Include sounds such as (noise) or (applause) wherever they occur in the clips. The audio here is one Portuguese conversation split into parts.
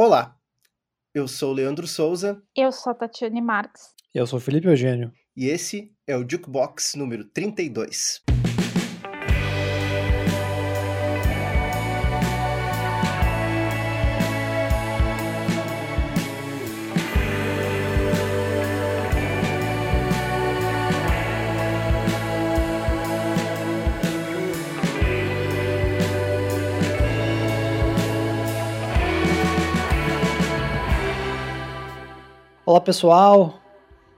Olá, eu sou Leandro Souza. Eu sou Tatiane Marques. Eu sou Felipe Eugênio. E esse é o Jukebox número 32. Olá pessoal,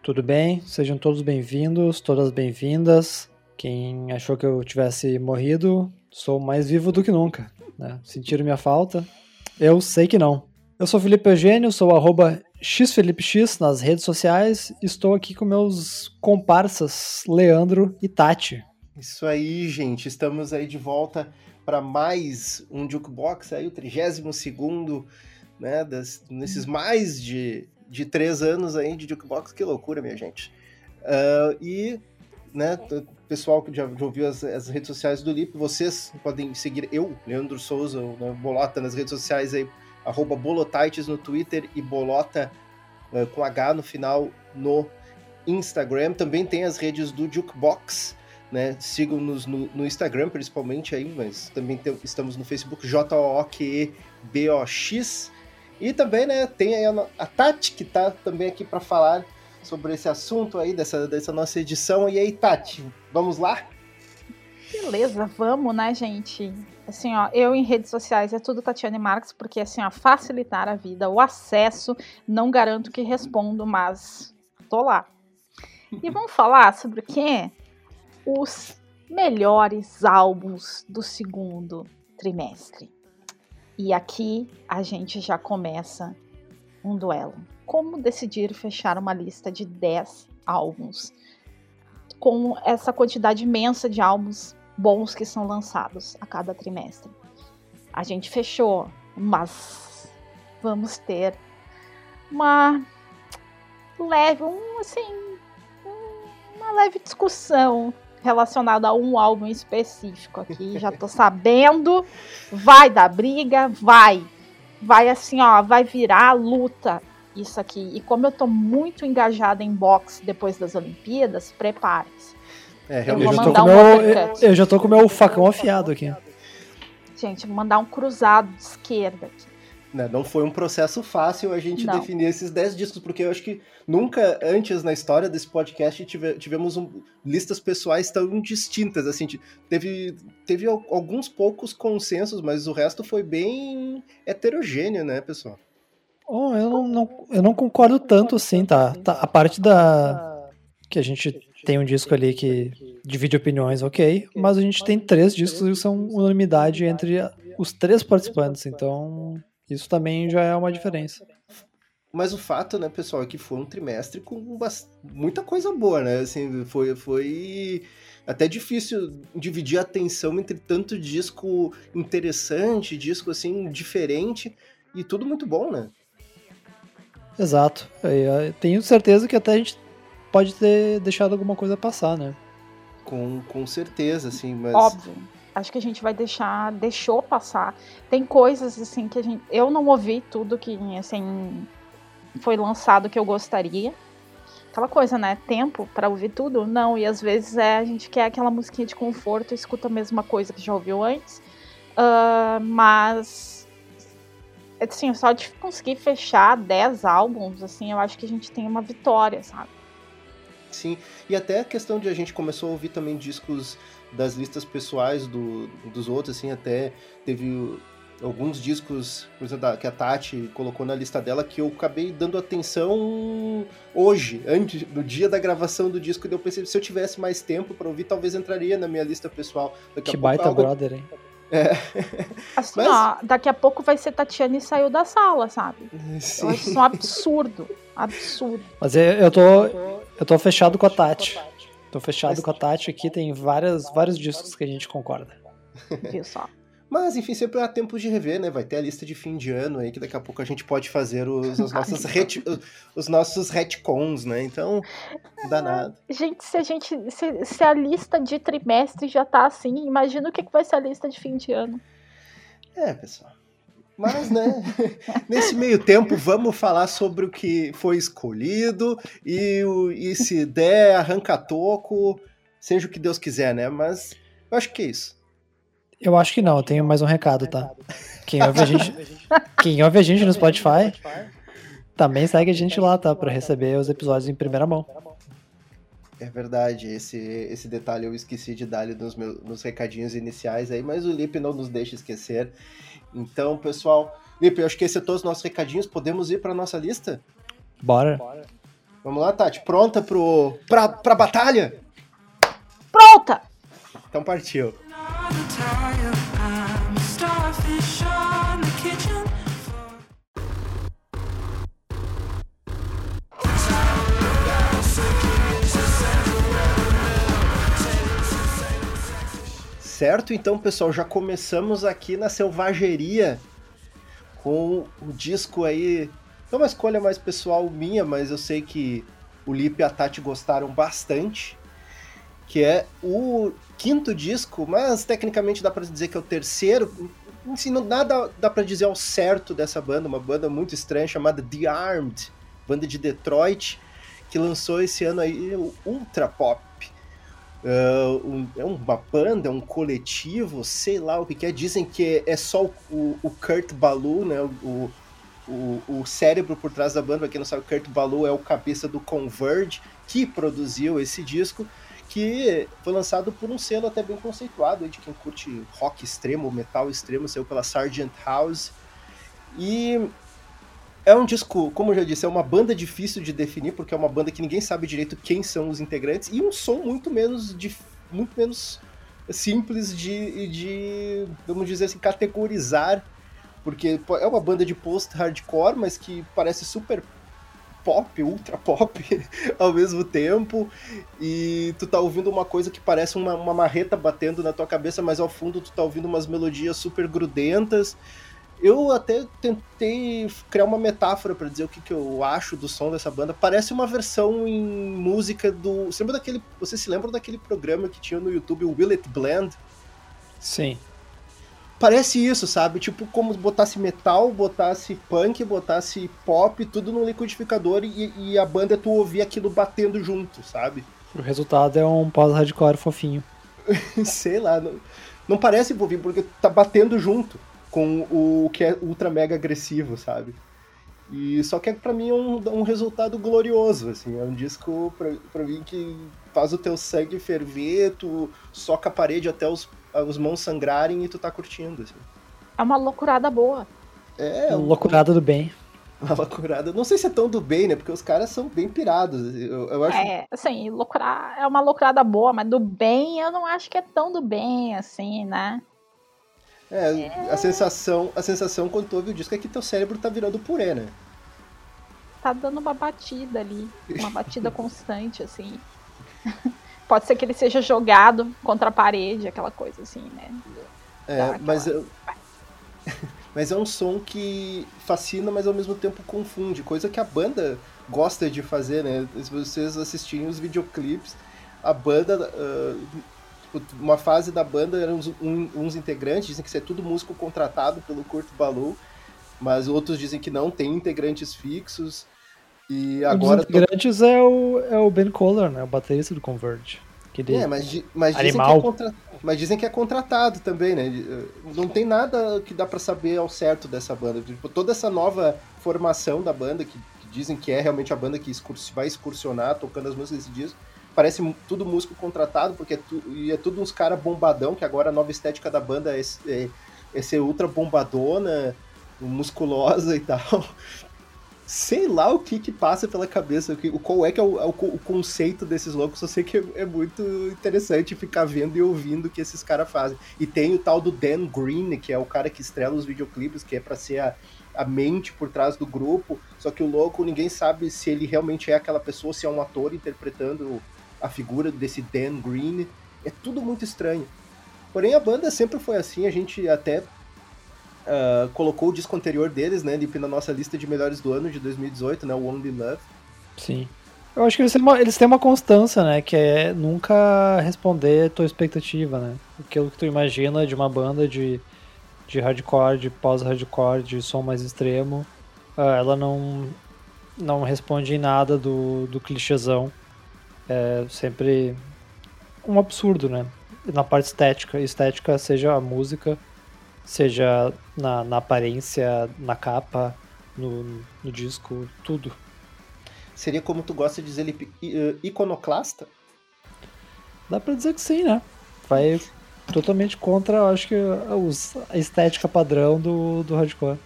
tudo bem? Sejam todos bem-vindos, todas bem-vindas. Quem achou que eu tivesse morrido, sou mais vivo do que nunca. Né? Sentiram minha falta? Eu sei que não. Eu sou Felipe Eugênio, sou xfelipex nas redes sociais. Estou aqui com meus comparsas Leandro e Tati. Isso aí, gente. Estamos aí de volta para mais um Jukebox, aí o 32 segundo, né, das, nesses mais de de três anos aí de jukebox, que loucura, minha gente. Uh, e, né, pessoal que já, já ouviu as, as, redes sociais do Lip, vocês podem seguir eu, Leandro Souza, né, Bolota, nas redes sociais aí, arroba Bolotites no Twitter e Bolota uh, com H no final no Instagram. Também tem as redes do Jukebox, né? Sigam-nos no, no, Instagram, principalmente aí, mas também tem, estamos no Facebook, J-O-Q-E-B-O-X. E também, né, tem a, a Tati, que tá também aqui para falar sobre esse assunto aí, dessa, dessa nossa edição. E aí, Tati, vamos lá? Beleza, vamos, né, gente? Assim, ó, eu em redes sociais é tudo Tatiane Marques, porque assim, ó, facilitar a vida, o acesso, não garanto que respondo, mas tô lá. E vamos falar sobre o quê? Os melhores álbuns do segundo trimestre. E aqui a gente já começa um duelo. Como decidir fechar uma lista de 10 álbuns com essa quantidade imensa de álbuns bons que são lançados a cada trimestre? A gente fechou, mas vamos ter uma leve, um, assim, uma leve discussão relacionado a um álbum específico aqui. Já tô sabendo. Vai dar briga, vai. Vai assim, ó, vai virar luta isso aqui. E como eu tô muito engajada em boxe depois das Olimpíadas, preparem-se. É, eu vou mandar um meu, eu, eu já tô com o meu facão afiado aqui. Gente, vou mandar um cruzado de esquerda aqui. Né, não foi um processo fácil a gente não. definir esses 10 discos, porque eu acho que nunca antes na história desse podcast tive, tivemos um, listas pessoais tão distintas. Assim, teve, teve alguns poucos consensos, mas o resto foi bem heterogêneo, né, pessoal? Oh, eu, não, não, eu não concordo tanto assim, tá? tá? A parte da. que a gente tem um disco ali que divide opiniões, ok, mas a gente tem três discos que são unanimidade entre os três participantes, então isso também já é uma diferença. Mas o fato, né, pessoal, é que foi um trimestre com muita coisa boa, né? Assim, foi, foi até difícil dividir a atenção entre tanto disco interessante, disco assim diferente e tudo muito bom, né? Exato. Eu tenho certeza que até a gente pode ter deixado alguma coisa passar, né? Com, com certeza, assim, mas. Óbvio acho que a gente vai deixar, deixou passar. Tem coisas assim que a gente, eu não ouvi tudo que assim foi lançado que eu gostaria. Aquela coisa, né? Tempo para ouvir tudo? Não, e às vezes é a gente quer aquela musiquinha de conforto, escuta a mesma coisa que já ouviu antes. Uh, mas assim, só de conseguir fechar 10 álbuns, assim, eu acho que a gente tem uma vitória, sabe? Sim, e até a questão de a gente começou a ouvir também discos das listas pessoais do, dos outros, assim, até teve alguns discos, por exemplo, que a Tati colocou na lista dela, que eu acabei dando atenção hoje, antes do dia da gravação do disco, e eu pensei, se eu tivesse mais tempo para ouvir, talvez entraria na minha lista pessoal. Daqui que baita algo... brother, hein? É. Assim, Mas... ó, daqui a pouco vai ser Tatiane saiu da sala, sabe? Sim. Eu acho isso um absurdo. Absurdo. Mas eu, eu tô. Eu tô fechado com a Tati. Tô fechado com a Tati aqui, tem várias, vários discos que a gente concorda. Viu só? (laughs) Mas, enfim, sempre há tempo de rever, né? Vai ter a lista de fim de ano aí, que daqui a pouco a gente pode fazer os, os nossos, ret, os nossos retcons, né? Então, não dá nada. Gente, se a gente. Se, se, a lista de trimestre já tá assim, imagina o que, que vai ser a lista de fim de ano. É, pessoal. Mas, né, (laughs) nesse meio tempo, vamos falar sobre o que foi escolhido e, e se der, arranca toco, seja o que Deus quiser, né? Mas eu acho que é isso. Eu acho que não, eu tenho mais um recado, tá? Quem ouve a gente, quem ouve a gente no Spotify também segue a gente lá, tá? Pra receber os episódios em primeira mão. É verdade, esse, esse detalhe eu esqueci de dar nos, meus, nos recadinhos iniciais aí, mas o Lipe não nos deixa esquecer. Então, pessoal, Lipe, eu acho que esse é todos os nossos recadinhos. Podemos ir pra nossa lista? Bora. Vamos lá, Tati. Pronta pro, pra, pra batalha? Pronta! Então partiu. Certo, então pessoal, já começamos aqui na selvageria com o disco aí. É uma escolha mais pessoal minha, mas eu sei que o Lipe e a Tati gostaram bastante. Que é o quinto disco, mas tecnicamente dá para dizer que é o terceiro. Assim, nada dá para dizer ao certo dessa banda, uma banda muito estranha chamada The Armed, banda de Detroit, que lançou esse ano aí o Ultra Pop. Uh, um, é uma banda, é um coletivo, sei lá o que, que é. Dizem que é só o, o Kurt Ballou, né? O, o, o, cérebro por trás da banda. Pra quem não sabe, o Kurt Ballou é o cabeça do Converge, que produziu esse disco, que foi lançado por um selo até bem conceituado, de quem curte rock extremo, metal extremo, saiu pela Sargent House. E é um disco, como eu já disse, é uma banda difícil de definir, porque é uma banda que ninguém sabe direito quem são os integrantes, e um som muito menos, de, muito menos simples de, de, vamos dizer assim, categorizar, porque é uma banda de post-hardcore, mas que parece super pop, ultra pop (laughs) ao mesmo tempo, e tu tá ouvindo uma coisa que parece uma, uma marreta batendo na tua cabeça, mas ao fundo tu tá ouvindo umas melodias super grudentas, eu até tentei criar uma metáfora para dizer o que, que eu acho do som dessa banda. Parece uma versão em música do. Você lembra daquele. Você se lembra daquele programa que tinha no YouTube, o Will It Blend? Sim. Parece isso, sabe? Tipo, como botasse metal, botasse punk, botasse pop, tudo no liquidificador e, e a banda tu ouvia aquilo batendo junto, sabe? O resultado é um pós-hardcore fofinho. (laughs) Sei lá, não, não parece fofinho porque tá batendo junto com o que é ultra mega agressivo, sabe? E só que para mim é um, um, resultado glorioso, assim, é um disco pra, pra mim que faz o teu sangue ferver, tu soca a parede até os, os mãos sangrarem e tu tá curtindo, assim. É uma loucurada boa. É, uma loucurada do bem. (laughs) Uma loucurada. Não sei se é tão do bem, né? Porque os caras são bem pirados. Eu, eu acho... É, assim, loucurar é uma loucurada boa, mas do bem eu não acho que é tão do bem, assim, né? É, é, a sensação, a sensação quando tu ouve o disco é que teu cérebro tá virando purê, né? Tá dando uma batida ali, uma batida (laughs) constante, assim. Pode ser que ele seja jogado contra a parede, aquela coisa assim, né? É, mas eu... (laughs) mas é um som que fascina, mas ao mesmo tempo confunde, coisa que a banda gosta de fazer, né? Se vocês assistirem os videoclipes, a banda uh, Tipo, uma fase da banda eram uns, um, uns integrantes, dizem que isso é tudo músico contratado pelo Kurt Ballou, mas outros dizem que não, tem integrantes fixos. E agora. Um dos integrantes tô... é, o, é o Ben Kohler, né? O baterista do Converge. Aquele é, mas, mas, dizem que é contra... mas dizem que é contratado também, né? Não tem nada que dá para saber ao certo dessa banda. Tipo, toda essa nova formação da banda, que, que dizem que é realmente a banda que excurs... vai excursionar tocando as músicas desse disco, parece tudo músico contratado, porque é, tu, e é tudo uns caras bombadão, que agora a nova estética da banda é, é, é ser ultra bombadona, musculosa e (laughs) tal. Sei lá o que que passa pela cabeça, o qual é que é o, é o, o conceito desses loucos, só sei que é, é, muito interessante ficar vendo e ouvindo o que esses caras fazem. E tem o tal do Dan Green, que é o cara que estrela os videoclipes, que é para ser a, a mente por trás do grupo, só que o louco ninguém sabe se ele realmente é aquela pessoa, se é um ator interpretando a figura desse Dan Green. É tudo muito estranho. Porém, a banda sempre foi assim, a gente até uh, colocou o disco anterior deles, né, na nossa lista de melhores do ano de 2018, né, o Only Love. Sim. Eu acho que eles têm, uma, eles têm uma constância, né, que é nunca responder tua expectativa, né, aquilo que tu imagina de uma banda de de hardcore, de pós-hardcore, de som mais extremo, uh, ela não, não responde em nada do, do clichêzão. É sempre um absurdo, né? Na parte estética, estética seja a música, seja na, na aparência, na capa, no, no disco, tudo. Seria como tu gosta de dizer ele iconoclasta? Dá pra dizer que sim, né? Vai totalmente contra, eu acho que, a estética padrão do, do hardcore.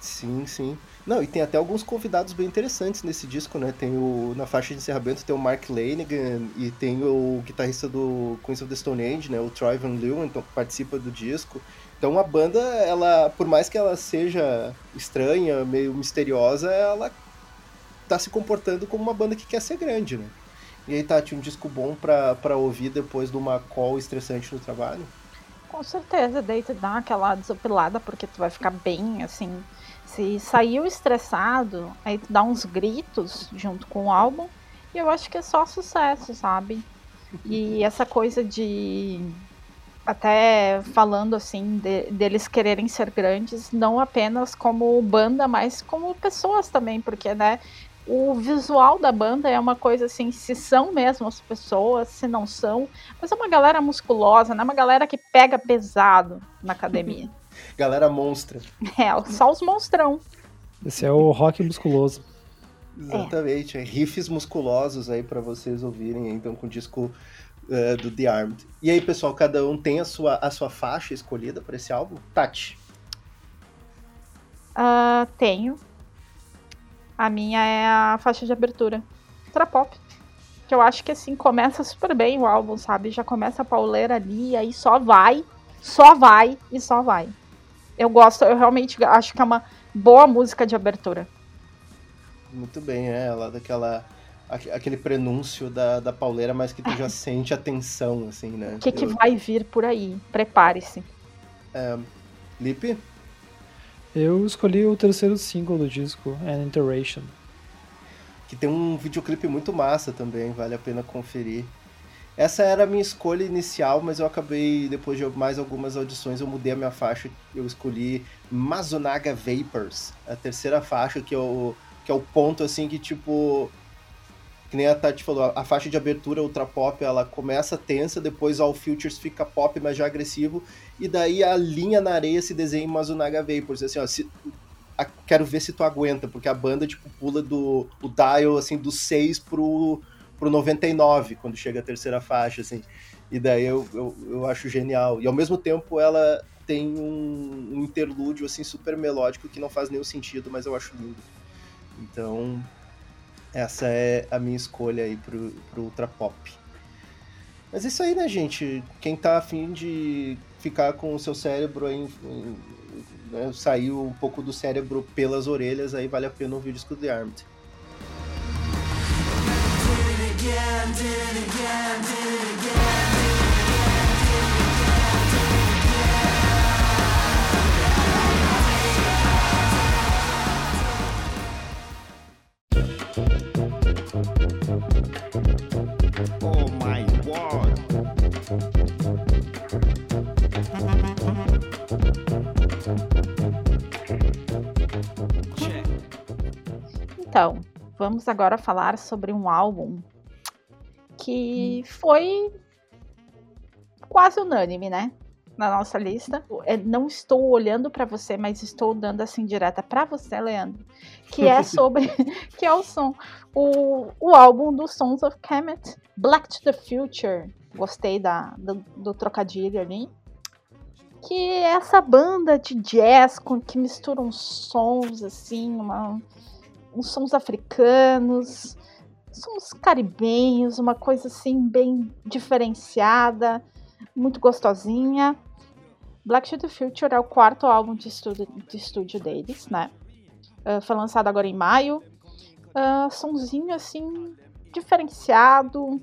Sim, sim. Não, e tem até alguns convidados bem interessantes nesse disco, né? Tem o. Na faixa de encerramento tem o Mark Lanigan e tem o guitarrista do Queens of the Stone Age, né? O Troy Van Leeuwen, então, que participa do disco. Então a banda, ela, por mais que ela seja estranha, meio misteriosa, ela tá se comportando como uma banda que quer ser grande, né? E aí, Tati, um disco bom pra ouvir depois de uma call estressante no trabalho? Com certeza, daí tu dá aquela desopilada, porque tu vai ficar bem, assim. Se saiu estressado, aí tu dá uns gritos junto com o álbum, e eu acho que é só sucesso, sabe? E essa coisa de. Até falando assim, de, deles quererem ser grandes, não apenas como banda, mas como pessoas também, porque, né, o visual da banda é uma coisa assim, se são mesmo as pessoas, se não são. Mas é uma galera musculosa, não é uma galera que pega pesado na academia. (laughs) galera monstra. É, só os monstrão. Esse é o rock musculoso. Exatamente, é. riffs musculosos aí para vocês ouvirem, então, com o disco uh, do The Armed. E aí, pessoal, cada um tem a sua, a sua faixa escolhida para esse álbum? Tati? Uh, tenho. A minha é a faixa de abertura. Trapop. Que eu acho que assim, começa super bem o álbum, sabe? Já começa a pauleira ali, aí só vai, só vai e só vai. Eu gosto, eu realmente acho que é uma boa música de abertura. Muito bem, é, ela daquela aquele prenúncio da, da pauleira, mas que tu já (laughs) sente a tensão, assim, né? O que, que eu... vai vir por aí? Prepare-se. É, Lipe? Eu escolhi o terceiro single do disco, An Iteration. Que tem um videoclipe muito massa também, vale a pena conferir. Essa era a minha escolha inicial, mas eu acabei, depois de mais algumas audições, eu mudei a minha faixa. Eu escolhi Mazunaga Vapors, a terceira faixa, que é o, que é o ponto, assim, que tipo que nem a Tati falou, a faixa de abertura ultra pop, ela começa tensa, depois All Futures fica pop, mas já agressivo, e daí a linha na areia se desenha em Mazunaga Vapors, assim, ó, se, a, quero ver se tu aguenta, porque a banda, tipo, pula do o dial, assim, do 6 pro, pro 99, quando chega a terceira faixa, assim, e daí eu, eu, eu acho genial, e ao mesmo tempo ela tem um, um interlúdio, assim, super melódico, que não faz nenhum sentido, mas eu acho lindo. Então, essa é a minha escolha aí pro, pro Ultra Pop. Mas é isso aí, né, gente? Quem tá afim de ficar com o seu cérebro aí, né, sair um pouco do cérebro pelas orelhas, aí vale a pena ouvir o disco The Armed. Então, vamos agora falar sobre um álbum que foi quase unânime, né? Na nossa lista. É, não estou olhando para você, mas estou dando assim direta para você, Leandro. Que é (laughs) sobre. (laughs) que é o som. O, o álbum do Sons of Kemet, Black to the Future. Gostei da, do, do trocadilho ali que é essa banda de jazz com, que mistura uns sons assim, uma, uns sons africanos, sons caribenhos, uma coisa assim bem diferenciada, muito gostosinha. Black the Future é o quarto álbum de estúdio, de estúdio deles, né? Uh, foi lançado agora em maio. Uh, sonzinho assim, diferenciado.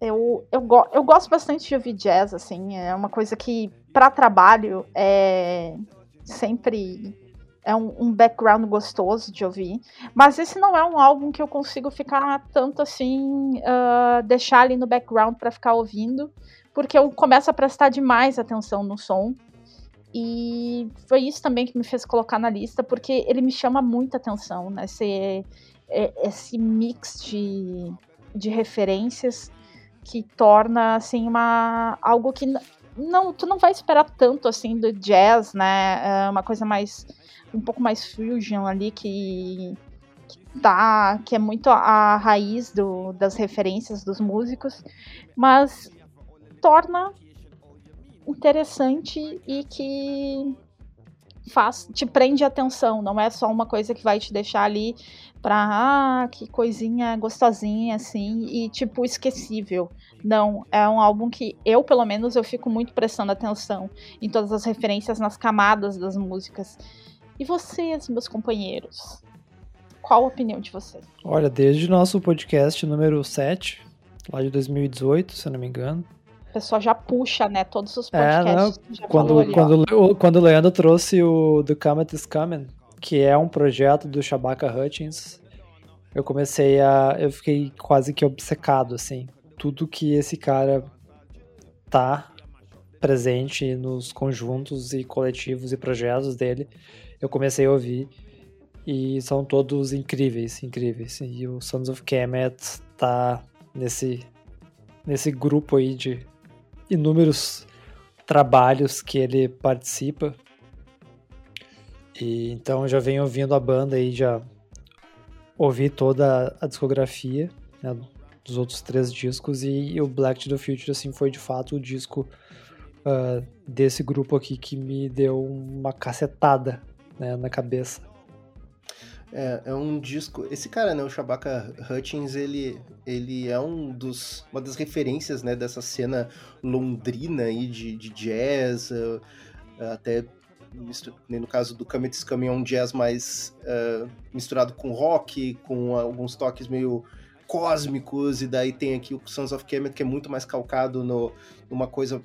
Eu, eu, go eu gosto bastante de ouvir jazz, assim, é uma coisa que, para trabalho, é sempre é um, um, background gostoso de ouvir. Mas esse não é um álbum que eu consigo ficar tanto assim, uh, deixar ali no background para ficar ouvindo, porque eu começo a prestar demais atenção no som. E foi isso também que me fez colocar na lista, porque ele me chama muita atenção, né? Esse, é, esse mix de, de referências que torna assim uma algo que não tu não vai esperar tanto assim do jazz, né? É uma coisa mais um pouco mais fusion ali que, que tá que é muito a raiz do, das referências dos músicos, mas torna interessante e que faz te prende atenção, não é só uma coisa que vai te deixar ali pra ah, que coisinha gostosinha assim e tipo esquecível. Não, é um álbum que eu, pelo menos, eu fico muito prestando atenção em todas as referências nas camadas das músicas. E vocês, meus companheiros? Qual a opinião de vocês? Olha, desde nosso podcast número 7, lá de 2018, se eu não me engano, o pessoal já puxa, né? Todos os podcasts. É, quando, ali, quando, quando o Leandro trouxe o The Comet is Coming, que é um projeto do Shabaka Hutchins, eu comecei a. Eu fiquei quase que obcecado, assim. Tudo que esse cara tá presente nos conjuntos e coletivos e projetos dele, eu comecei a ouvir. E são todos incríveis, incríveis. E o Sons of Kemet tá nesse, nesse grupo aí de inúmeros trabalhos que ele participa. E então já venho ouvindo a banda aí, já ouvi toda a discografia né, dos outros três discos e o Black to the Future assim foi de fato o disco uh, desse grupo aqui que me deu uma cacetada né, na cabeça. É, é um disco. Esse cara, né, o Shabaka Hutchins, ele, ele é um dos, uma das referências né, dessa cena londrina aí de, de jazz, até no caso do Come It's Coming é um jazz mais uh, misturado com rock, com alguns toques meio cósmicos, e daí tem aqui o Sons of Kemet, que é muito mais calcado no, numa coisa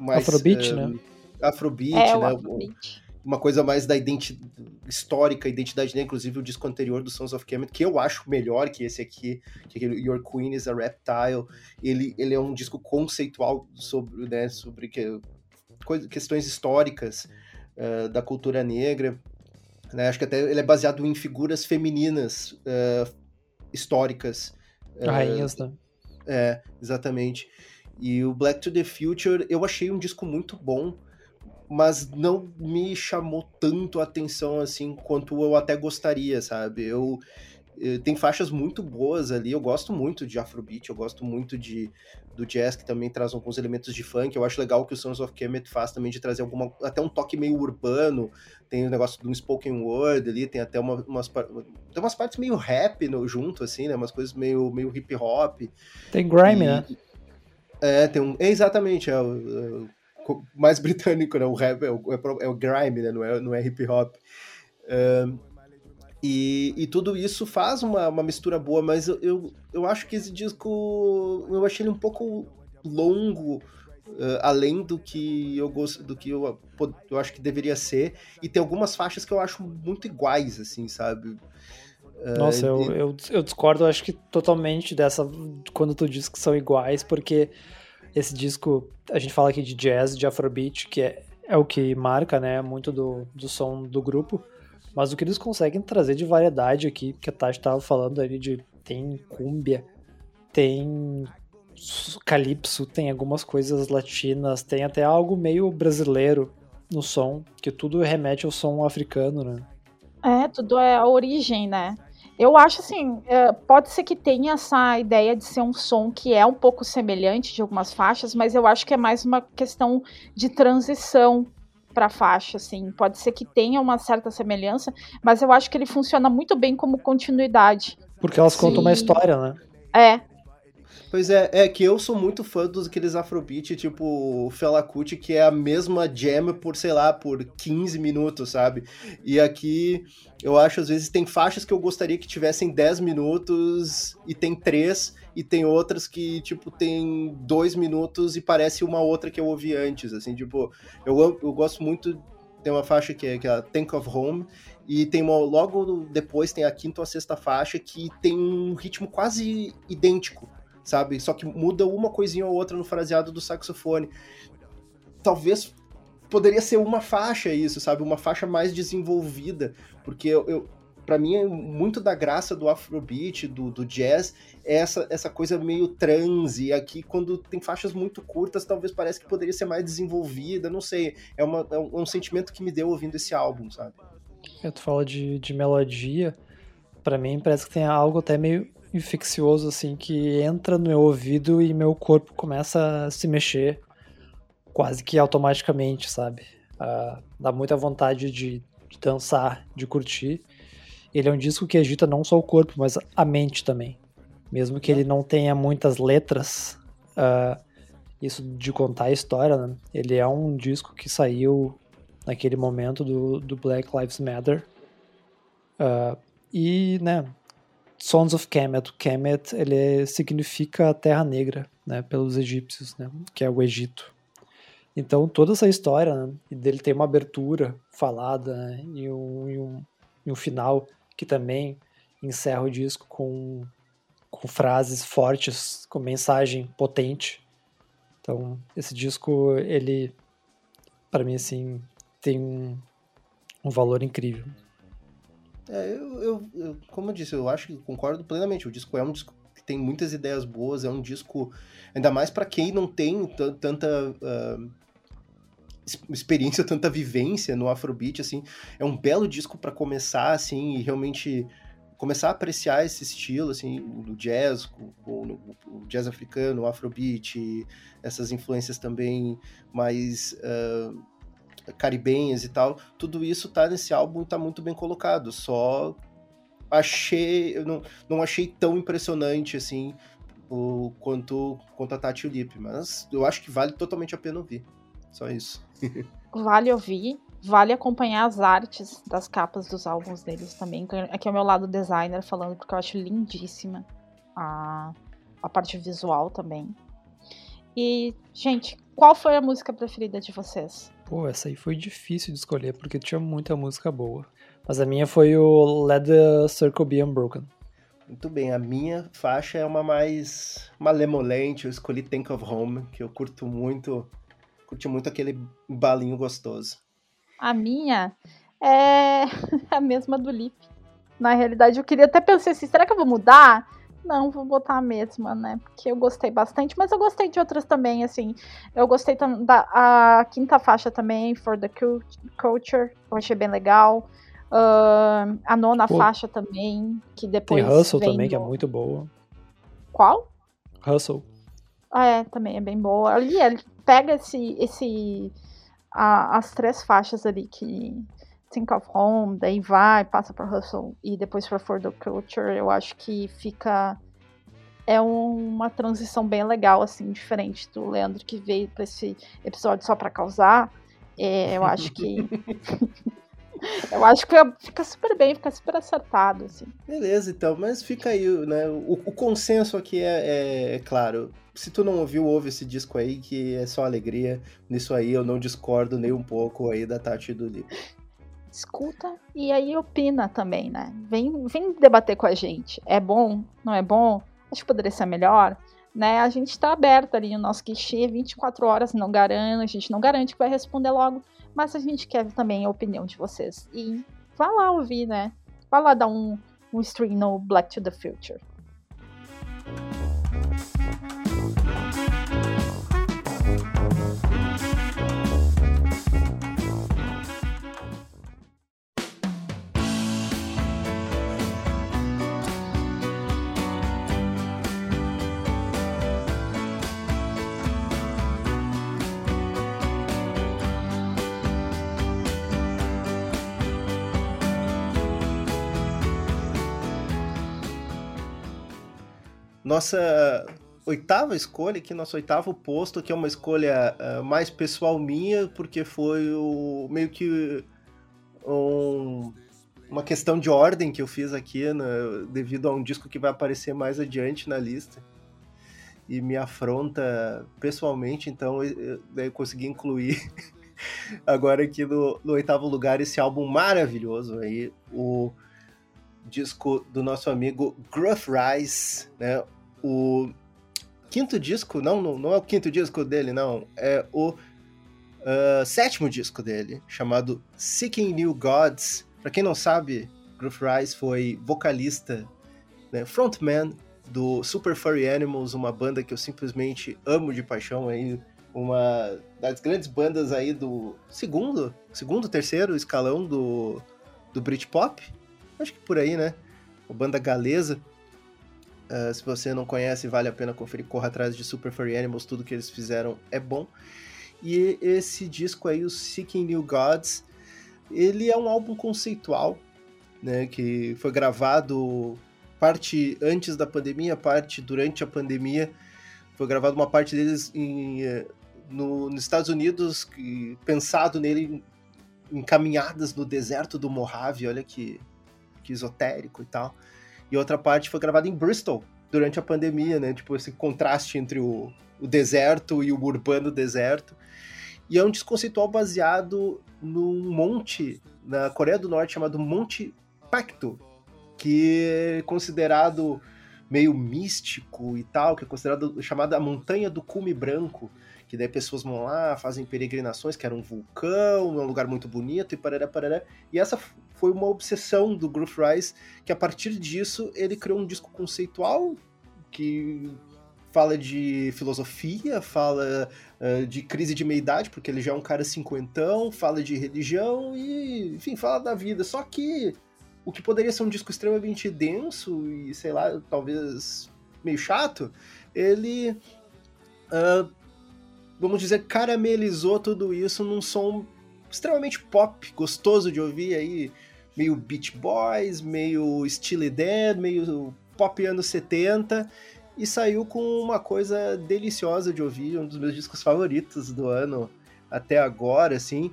mais... Afrobeat, né? Afrobeat, é, né? Afrobeat uma coisa mais da identidade histórica, identidade, né? inclusive o disco anterior do Sons of Kemet, que eu acho melhor que esse aqui, que é Your Queen is a Reptile. Ele, ele é um disco conceitual sobre, né, sobre que, coisa, questões históricas uh, da cultura negra. Né? Acho que até ele é baseado em figuras femininas uh, históricas. Uh, Rainhas, né? É, exatamente. E o Black to the Future eu achei um disco muito bom mas não me chamou tanto a atenção assim quanto eu até gostaria, sabe? Eu tem faixas muito boas ali, eu gosto muito de Afrobeat, eu gosto muito de do jazz que também traz alguns elementos de funk. Eu acho legal que o Sons of Kemet faz também de trazer alguma até um toque meio urbano. Tem o negócio do spoken word ali, tem até uma, umas tem umas partes meio rap no, junto assim, né? Umas coisas meio meio hip hop. Tem grime, e, né? É, tem um, é exatamente, é, é mais britânico, né? O rap é o, é o grime, né? Não é, não é hip hop. Um, e, e, tudo isso faz uma, uma mistura boa, mas eu, eu, eu, acho que esse disco eu achei ele um pouco longo, uh, além do que eu gosto, do que eu, eu acho que deveria ser. E tem algumas faixas que eu acho muito iguais, assim, sabe? Nossa, uh, eu, eu, eu discordo, acho que totalmente dessa quando tu diz que são iguais, porque esse disco, a gente fala aqui de jazz, de afrobeat, que é, é o que marca, né, muito do, do som do grupo, mas o que eles conseguem trazer de variedade aqui, que a Tati estava falando ali de tem cúmbia, tem calypso, tem algumas coisas latinas, tem até algo meio brasileiro no som, que tudo remete ao som africano, né? É, tudo é a origem, né? Eu acho assim, é, pode ser que tenha essa ideia de ser um som que é um pouco semelhante de algumas faixas, mas eu acho que é mais uma questão de transição para faixa, assim. Pode ser que tenha uma certa semelhança, mas eu acho que ele funciona muito bem como continuidade. Porque elas contam uma história, né? É, Pois é, é que eu sou muito fã dos aqueles Afrobeat, tipo Fela Kuti, que é a mesma jam por, sei lá, por 15 minutos, sabe? E aqui eu acho, às vezes, tem faixas que eu gostaria que tivessem 10 minutos e tem 3, e tem outras que, tipo, tem 2 minutos e parece uma outra que eu ouvi antes, assim, tipo, eu, eu gosto muito, tem uma faixa que é, que é a Think of Home, e tem uma, logo depois tem a quinta ou a sexta faixa que tem um ritmo quase idêntico, sabe? Só que muda uma coisinha ou outra no fraseado do saxofone. Talvez poderia ser uma faixa isso, sabe? Uma faixa mais desenvolvida, porque eu, eu para mim é muito da graça do afrobeat, do, do jazz, é essa, essa coisa meio transe. Aqui, quando tem faixas muito curtas, talvez parece que poderia ser mais desenvolvida, não sei. É, uma, é um, é um sentimento que me deu ouvindo esse álbum, sabe? Tu fala de, de melodia, para mim parece que tem algo até meio infeccioso, assim, que entra no meu ouvido e meu corpo começa a se mexer quase que automaticamente, sabe? Uh, dá muita vontade de, de dançar, de curtir. Ele é um disco que agita não só o corpo, mas a mente também. Mesmo que ele não tenha muitas letras, uh, isso de contar a história, né? ele é um disco que saiu naquele momento do, do Black Lives Matter. Uh, e, né, Sons of Kemet, Kemet, ele significa Terra Negra, né, pelos egípcios, né, que é o Egito. Então, toda essa história né, dele tem uma abertura falada né, e, um, e, um, e um final que também encerra o disco com, com frases fortes, com mensagem potente. Então, esse disco, ele, para mim, assim, tem um, um valor incrível. É, eu, eu, eu, como eu disse, eu acho que concordo plenamente. O disco é um disco que tem muitas ideias boas, é um disco, ainda mais para quem não tem tanta uh, experiência, (laughs) tanta vivência no Afrobeat, assim, é um belo disco para começar, assim, e realmente começar a apreciar esse estilo, assim, do jazz, o, o, jazz africano, o Afrobeat, essas influências também mais uh, caribenhas e tal, tudo isso tá nesse álbum, tá muito bem colocado, só achei, eu não, não achei tão impressionante, assim, o, quanto, quanto a Tati Lip, mas eu acho que vale totalmente a pena ouvir. Só isso. (laughs) vale ouvir, vale acompanhar as artes das capas dos álbuns deles também. Aqui é o meu lado designer falando, porque eu acho lindíssima a, a parte visual também. E, gente, qual foi a música preferida de vocês? Pô, essa aí foi difícil de escolher, porque tinha muita música boa. Mas a minha foi o Let the Circle Be Unbroken. Muito bem, a minha faixa é uma mais malemolente, eu escolhi Think of Home, que eu curto muito curti muito aquele balinho gostoso. A minha é (laughs) a mesma do Lip. Na realidade, eu queria até pensar assim, será que eu vou mudar? Não, vou botar a mesma, né? Porque eu gostei bastante, mas eu gostei de outras também, assim. Eu gostei da a quinta faixa também, For the Culture, eu achei bem legal. Uh, a nona Pô, faixa também, que depois. Tem Hustle também, no... que é muito boa. Qual? Hustle. Ah, é, também é bem boa. Ali, ele pega esse, esse a, as três faixas ali que Think of Home, daí vai, passa para Hustle e depois para For the Culture, eu acho que fica é uma transição bem legal assim, diferente do Leandro que veio para esse episódio só para causar. É, eu acho que (laughs) Eu acho que fica super bem, fica super acertado, assim. Beleza, então, mas fica aí, né? O, o consenso aqui é, é, é, claro. Se tu não ouviu, ouve esse disco aí, que é só alegria. Nisso aí eu não discordo nem um pouco aí da Tati do livro. Escuta e aí opina também, né? Vem, vem debater com a gente. É bom? Não é bom? Acho que poderia ser melhor né? A gente está aberto ali no nosso guichê 24 horas, não garante, a gente não garante que vai responder logo, mas a gente quer também a opinião de vocês. E vá lá ouvir, né? Vá lá dar um, um stream no Black to the Future. Nossa oitava escolha, aqui nosso oitavo posto, que é uma escolha uh, mais pessoal minha, porque foi o meio que um, uma questão de ordem que eu fiz aqui, né, devido a um disco que vai aparecer mais adiante na lista. E me afronta pessoalmente, então eu, eu consegui incluir (laughs) agora aqui no, no, oitavo lugar esse álbum maravilhoso aí, o disco do nosso amigo Gruff Rice, né? O quinto disco, não, não, não é o quinto disco dele, não, é o uh, sétimo disco dele, chamado Seeking New Gods. Para quem não sabe, Groove Rise foi vocalista, né, frontman do Super Furry Animals, uma banda que eu simplesmente amo de paixão aí, uma das grandes bandas aí do segundo, segundo, terceiro escalão do, do Britpop. Acho que por aí, né? Uma banda galesa. Uh, se você não conhece, vale a pena conferir. Corra atrás de Super Furry Animals, tudo que eles fizeram é bom. E esse disco aí, o Seeking New Gods, ele é um álbum conceitual, né? Que foi gravado parte antes da pandemia, parte durante a pandemia. Foi gravado uma parte deles em, eh, no, nos Estados Unidos, pensado nele em caminhadas no deserto do Mojave, olha que, que esotérico e tal. E outra parte foi gravada em Bristol, durante a pandemia, né? Tipo, esse contraste entre o, o deserto e o urbano deserto. E é um disco conceitual baseado num monte na Coreia do Norte chamado Monte Pacto, que é considerado meio místico e tal, que é considerado chamada Montanha do Cume Branco, que daí pessoas vão lá, fazem peregrinações, que era um vulcão, um lugar muito bonito e parará, parará. E essa foi uma obsessão do Groove Rise, que a partir disso ele criou um disco conceitual que fala de filosofia, fala uh, de crise de meia-idade, porque ele já é um cara cinquentão, fala de religião e, enfim, fala da vida. Só que o que poderia ser um disco extremamente denso e, sei lá, talvez meio chato, ele uh, vamos dizer, caramelizou tudo isso num som extremamente pop, gostoso de ouvir aí, meio Beach Boys, meio Steely Dan, meio pop anos 70, e saiu com uma coisa deliciosa de ouvir, um dos meus discos favoritos do ano até agora, assim,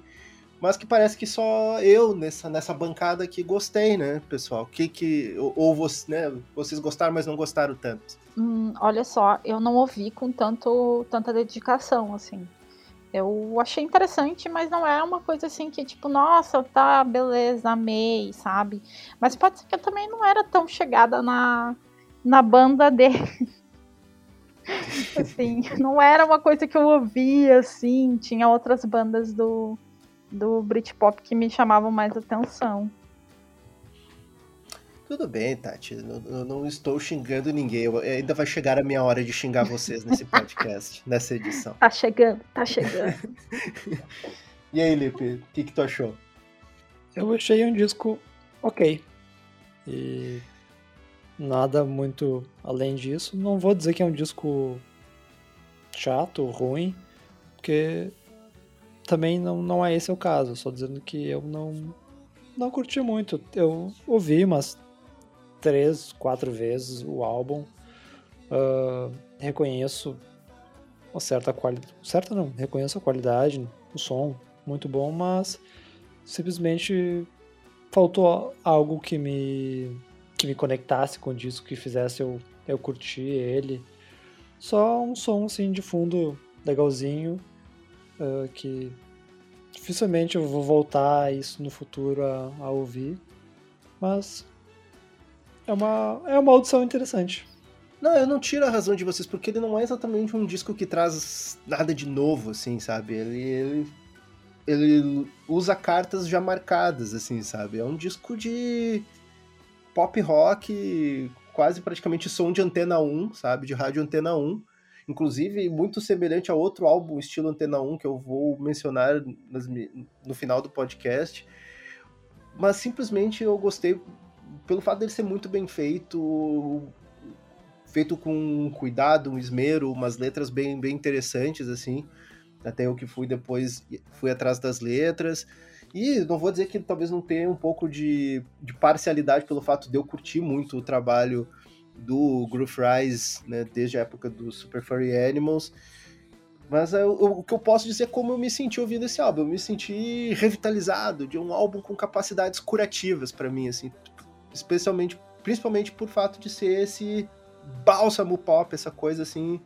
mas que parece que só eu nessa, nessa bancada aqui gostei, né, pessoal? Que que ou, ou você, né, vocês gostaram, mas não gostaram tanto? Hum, olha só, eu não ouvi com tanto, tanta dedicação, assim. Eu achei interessante, mas não é uma coisa assim que, tipo, nossa, tá, beleza, amei, sabe? Mas pode ser que eu também não era tão chegada na, na banda (laughs) dele. assim, não era uma coisa que eu ouvia, assim. Tinha outras bandas do, do Britpop que me chamavam mais atenção. Tudo bem, Tati. Eu não estou xingando ninguém. Eu, ainda vai chegar a minha hora de xingar vocês nesse podcast, (laughs) nessa edição. Tá chegando, tá chegando. (laughs) e aí, Lipe, o que, que tu achou? Eu achei um disco ok. E nada muito além disso. Não vou dizer que é um disco chato, ruim, porque também não, não é esse o caso. Só dizendo que eu não, não curti muito. Eu ouvi umas três, quatro vezes o álbum. Uh, reconheço uma certa qualidade. Certa não, reconheço a qualidade, o som muito bom, mas simplesmente faltou algo que me que me conectasse com o disco, que fizesse eu, eu curtir ele. Só um som assim de fundo legalzinho, uh, que dificilmente eu vou voltar isso no futuro a, a ouvir. Mas é uma, é uma audição interessante. Não, eu não tiro a razão de vocês, porque ele não é exatamente um disco que traz nada de novo, assim, sabe? Ele, ele, ele usa cartas já marcadas, assim, sabe? É um disco de pop rock, quase praticamente som de Antena 1, sabe? De rádio Antena 1. Inclusive, muito semelhante a outro álbum estilo Antena 1 que eu vou mencionar no final do podcast. Mas simplesmente eu gostei pelo fato dele ser muito bem feito, feito com cuidado, um esmero, umas letras bem, bem interessantes, assim. Até eu que fui depois, fui atrás das letras. E não vou dizer que talvez não tenha um pouco de, de parcialidade pelo fato de eu curtir muito o trabalho do Groove Rise, né, desde a época do Super Furry Animals. Mas eu, o que eu posso dizer é como eu me senti ouvindo esse álbum. Eu me senti revitalizado de um álbum com capacidades curativas para mim, assim especialmente, principalmente por fato de ser esse bálsamo pop, essa coisa assim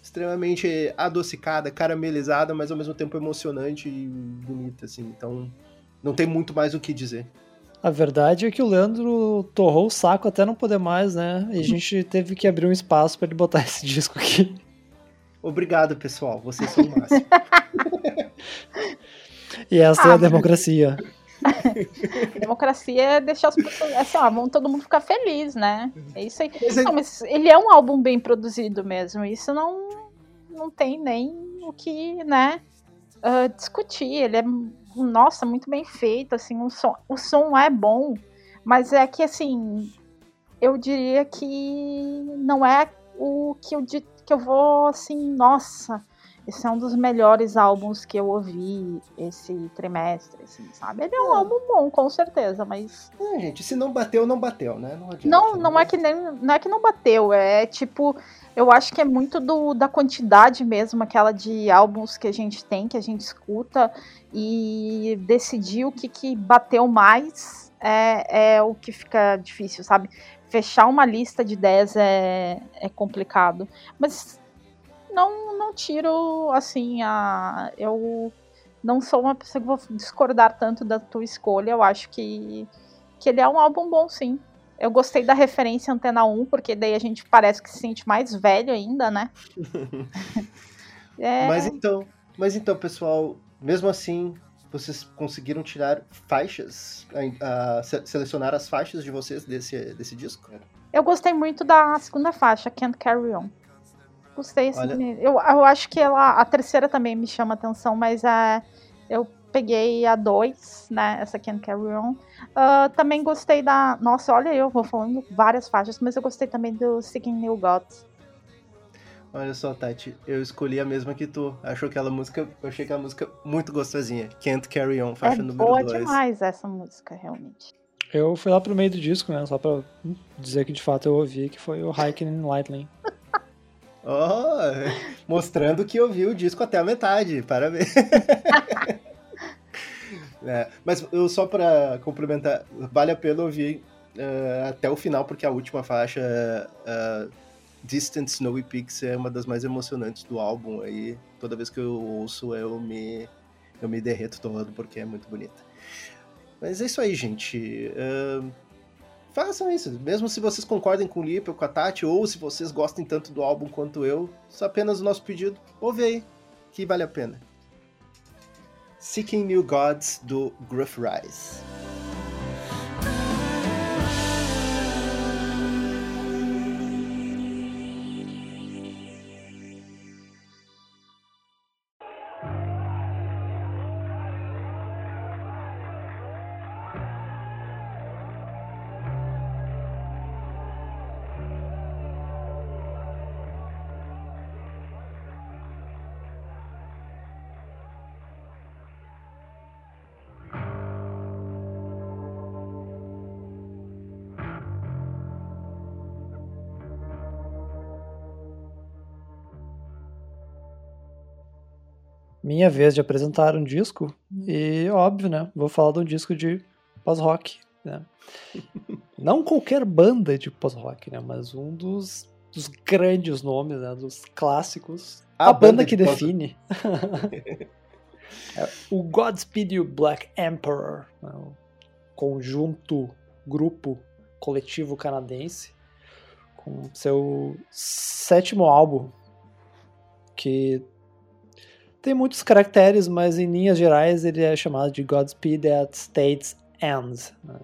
extremamente adocicada, caramelizada, mas ao mesmo tempo emocionante e bonita assim. Então, não tem muito mais o que dizer. A verdade é que o Leandro torrou o saco até não poder mais, né? E a (laughs) gente teve que abrir um espaço para ele botar (laughs) esse disco aqui. Obrigado, pessoal. Vocês são o máximo. (laughs) e essa ah, é a democracia. democracia é deixar as pessoas. Assim, ó, vão todo mundo ficar feliz, né? É isso aí. Mas, não, mas ele é um álbum bem produzido mesmo. Isso não, não tem nem o que, né? Uh, discutir. Ele é, nossa, muito bem feito. Assim, o som, o som é bom. Mas é que, assim, eu diria que não é o que eu, que eu vou, assim, nossa, esse é um dos melhores álbuns que eu ouvi esse trimestre, assim, sabe? Ele é um é. álbum bom, com certeza, mas. É, gente, se não bateu, não bateu, né? Não, adianta, não, não, é que nem, não é que não bateu, é tipo. Eu acho que é muito do, da quantidade mesmo, aquela de álbuns que a gente tem, que a gente escuta, e decidir o que, que bateu mais é, é o que fica difícil, sabe? fechar uma lista de 10 é, é complicado. Mas não, não tiro, assim, a. Eu não sou uma pessoa que vou discordar tanto da tua escolha. Eu acho que, que ele é um álbum bom, sim. Eu gostei da referência Antena 1, porque daí a gente parece que se sente mais velho ainda, né? (laughs) é... Mas então, mas então, pessoal, mesmo assim, vocês conseguiram tirar faixas, uh, selecionar as faixas de vocês desse, desse disco? Eu gostei muito da segunda faixa, Can't Carry On. Gostei. Assim, eu, eu acho que ela, a terceira também me chama atenção, mas uh, eu peguei a dois, né? Essa Can't Carry On. Uh, também gostei da. Nossa, olha, eu vou falando várias faixas, mas eu gostei também do Seeking New Gods. Olha só, Tati, eu escolhi a mesma que tu. Achou aquela música, eu achei aquela música muito gostosinha. Can't Carry On, faixa é número 2. boa demais essa música, realmente. Eu fui lá pro meio do disco, né? Só pra dizer que de fato eu ouvi, que foi o Hiking Lightning. (laughs) oh, mostrando que eu vi o disco até a metade. Parabéns. (laughs) é, mas eu só pra complementar, vale a pena ouvir uh, até o final, porque a última faixa. Uh, Distant Snowy Peaks é uma das mais emocionantes do álbum aí. Toda vez que eu ouço, eu me, eu me derreto todo porque é muito bonita. Mas é isso aí, gente. Uh, façam isso. Mesmo se vocês concordem com o Lipe ou com a Tati, ou se vocês gostem tanto do álbum quanto eu, só apenas o nosso pedido. Ouve aí, que vale a pena. Seeking New Gods, do Gruff Rise. Minha vez de apresentar um disco e, óbvio, né, vou falar de um disco de pós-rock, né? (laughs) Não qualquer banda de pós-rock, né, mas um dos, dos grandes nomes, né, dos clássicos. A, a banda, banda que de define. (laughs) é o Godspeed You Black Emperor, né, o conjunto, grupo, coletivo canadense, com seu sétimo álbum, que tem muitos caracteres, mas em linhas gerais ele é chamado de Godspeed at State's End. Né?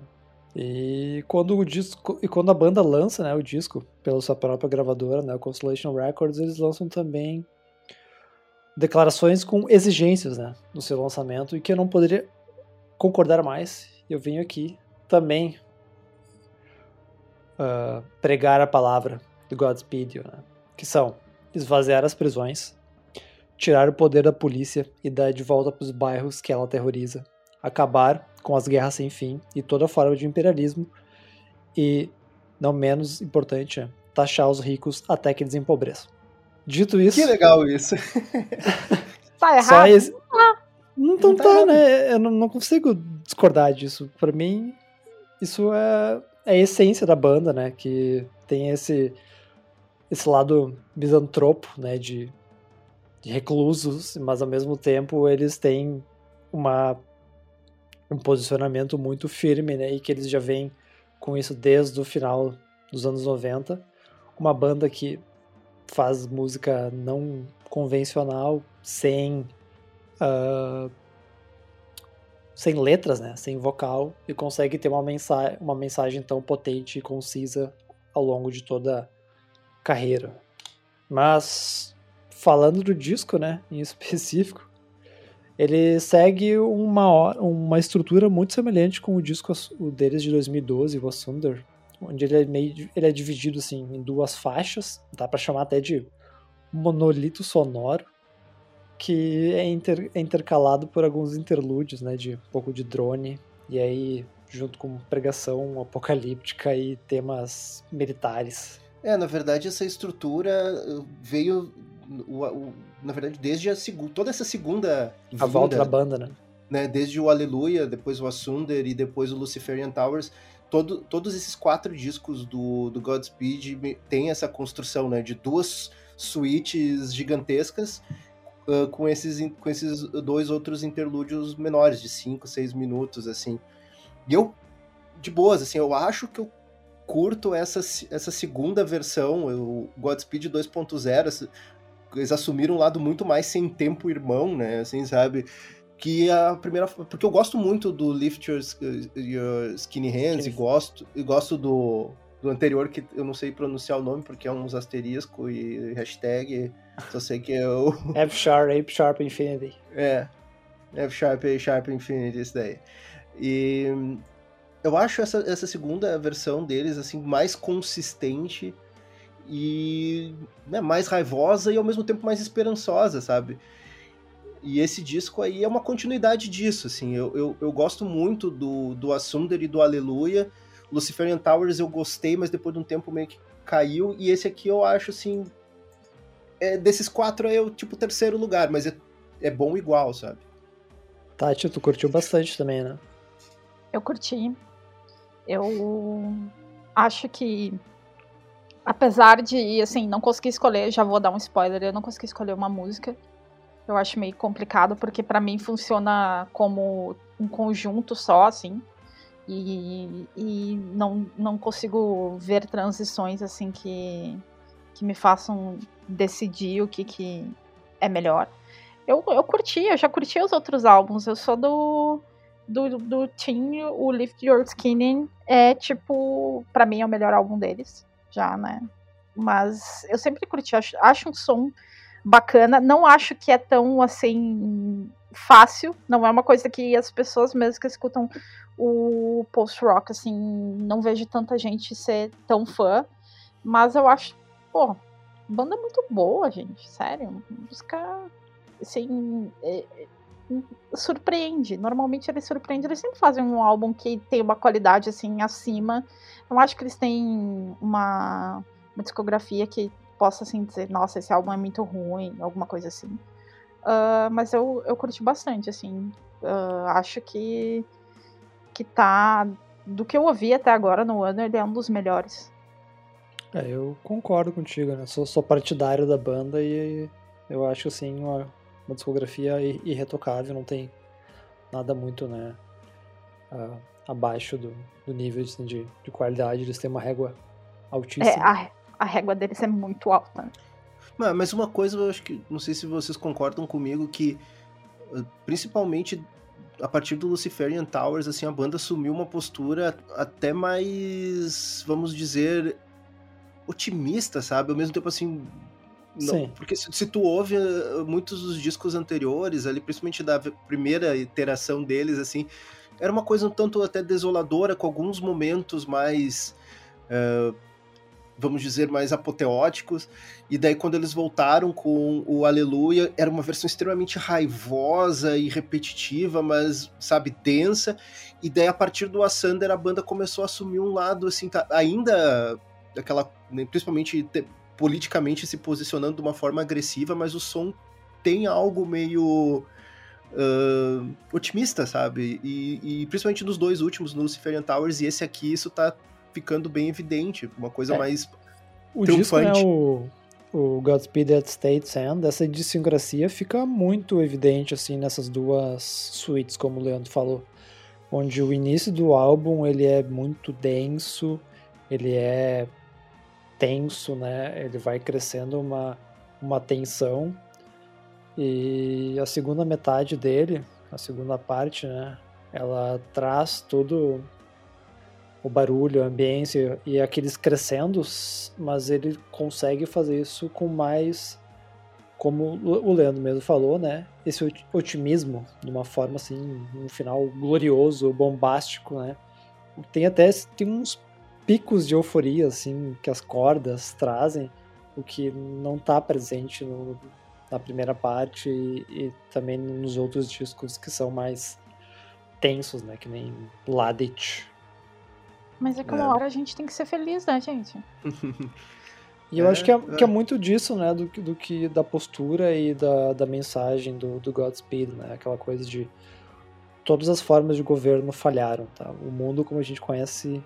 E quando o disco e quando a banda lança, né, o disco pela sua própria gravadora, né, Constellation Records, eles lançam também declarações com exigências, né, no seu lançamento e que eu não poderia concordar mais. Eu venho aqui também uh, pregar a palavra do Godspeed, né, que são esvaziar as prisões, tirar o poder da polícia e dar de volta para os bairros que ela terroriza, acabar com as guerras sem fim e toda forma de imperialismo e, não menos importante, é taxar os ricos até que eles empobreçam. Dito isso. Que legal isso. (laughs) tá errado? Esse... Não, não, não tá, tá né? Eu não, não, consigo discordar disso. Para mim, isso é, é a essência da banda, né? Que tem esse esse lado misantropo, né? De reclusos, mas ao mesmo tempo eles têm uma, um posicionamento muito firme, né? E que eles já vêm com isso desde o final dos anos 90. Uma banda que faz música não convencional, sem uh, sem letras, né? Sem vocal, e consegue ter uma mensagem, uma mensagem tão potente e concisa ao longo de toda a carreira. Mas falando do disco, né, em (laughs) específico, ele segue uma, uma estrutura muito semelhante com o disco o deles de 2012, o Asunder, onde ele é meio ele é dividido assim em duas faixas, dá para chamar até de monolito sonoro, que é, inter, é intercalado por alguns interlúdios, né, de um pouco de drone e aí junto com pregação apocalíptica e temas militares. É, na verdade essa estrutura veio o, o, na verdade, desde a segunda, toda essa segunda a volta da banda, né? né? Desde o Aleluia, depois o Asunder e depois o Luciferian Towers, todo, todos esses quatro discos do, do Godspeed tem essa construção, né? De duas suítes gigantescas uh, com, esses, com esses dois outros interlúdios menores, de 5, 6 minutos, assim. E eu, de boas, assim, eu acho que eu curto essa, essa segunda versão, o Godspeed 2.0, eles assumiram um lado muito mais sem tempo irmão, né? Assim, sabe? Que a primeira. Porque eu gosto muito do Lift Your, your Skinny Hands e gosto, e gosto do, do anterior, que eu não sei pronunciar o nome porque é uns asterisco e hashtag. Só sei que é o. (laughs) F Sharp, F Sharp Infinity. É. F Sharp, A Sharp Infinity, isso daí. E eu acho essa, essa segunda versão deles assim mais consistente e né, mais raivosa e ao mesmo tempo mais esperançosa, sabe? E esse disco aí é uma continuidade disso, assim. Eu, eu, eu gosto muito do, do Asunder e do Aleluia. Luciferian Towers eu gostei, mas depois de um tempo meio que caiu. E esse aqui eu acho, assim... É, desses quatro é o, tipo, terceiro lugar, mas é, é bom igual, sabe? Tati, tu curtiu bastante também, né? Eu curti. Eu acho que apesar de, assim, não conseguir escolher, já vou dar um spoiler, eu não consegui escolher uma música. Eu acho meio complicado, porque para mim funciona como um conjunto só, assim. E, e não, não consigo ver transições, assim, que, que me façam decidir o que, que é melhor. Eu, eu curti, eu já curti os outros álbuns. Eu sou do, do, do Team, o Lift Your Skin é, tipo, para mim é o melhor álbum deles já, né? Mas eu sempre curti, acho, acho um som bacana. Não acho que é tão assim fácil. Não é uma coisa que as pessoas mesmo que escutam o post-rock, assim, não vejo tanta gente ser tão fã. Mas eu acho, pô, banda muito boa, gente. Sério. Música, assim, é, é, surpreende. Normalmente eles surpreendem. Eles sempre fazem um álbum que tem uma qualidade, assim, acima não acho que eles têm uma, uma discografia que possa assim dizer, nossa, esse álbum é muito ruim, alguma coisa assim. Uh, mas eu, eu curti bastante, assim. Uh, acho que que tá do que eu ouvi até agora no ano, ele é um dos melhores. É, eu concordo contigo, né? Sou, sou partidário da banda e eu acho assim uma, uma discografia irretocável, não tem nada muito, né? Uh, abaixo do, do nível assim, de, de qualidade, eles têm uma régua altíssima. É, a, a régua deles é muito alta. Mas uma coisa, eu acho que, não sei se vocês concordam comigo, que eh, principalmente a partir do Luciferian Towers, assim, a banda assumiu uma postura até mais, vamos dizer, otimista, sabe? Ao mesmo tempo, assim, não, porque se, se, tu ouve eh, muitos dos discos anteriores, ali, principalmente da primeira iteração deles, assim, era uma coisa um tanto até desoladora, com alguns momentos mais. Uh, vamos dizer, mais apoteóticos. E daí, quando eles voltaram com o Aleluia, era uma versão extremamente raivosa e repetitiva, mas, sabe, densa. E daí, a partir do Assander, a banda começou a assumir um lado, assim, tá, ainda aquela. Né, principalmente te, politicamente se posicionando de uma forma agressiva, mas o som tem algo meio uh, otimista, sabe? E, e, principalmente nos dois últimos, no Luciferian Towers e esse aqui, isso tá ficando bem evidente. Uma coisa é. mais o triunfante. Disco, né, o, o Godspeed at State's End, essa idiosincrasia fica muito evidente, assim, nessas duas suítes, como o Leandro falou. Onde o início do álbum, ele é muito denso, ele é tenso, né? Ele vai crescendo uma, uma tensão E a segunda metade dele, a segunda parte, né? Ela traz todo o barulho, a ambiência e aqueles crescendos, mas ele consegue fazer isso com mais, como o Leandro mesmo falou, né? Esse otimismo, de uma forma assim, um final glorioso, bombástico, né? Tem até tem uns picos de euforia, assim, que as cordas trazem, o que não está presente no, na primeira parte e, e, também nos outros discos que são mais tensos, né? Que nem Ladit. Mas é que uma é. hora a gente tem que ser feliz, né, gente? (laughs) e eu é, acho que é, é, que é muito disso, né? Do, do que da postura e da, da mensagem do, do Godspeed, né? Aquela coisa de todas as formas de governo falharam, tá? O mundo como a gente conhece,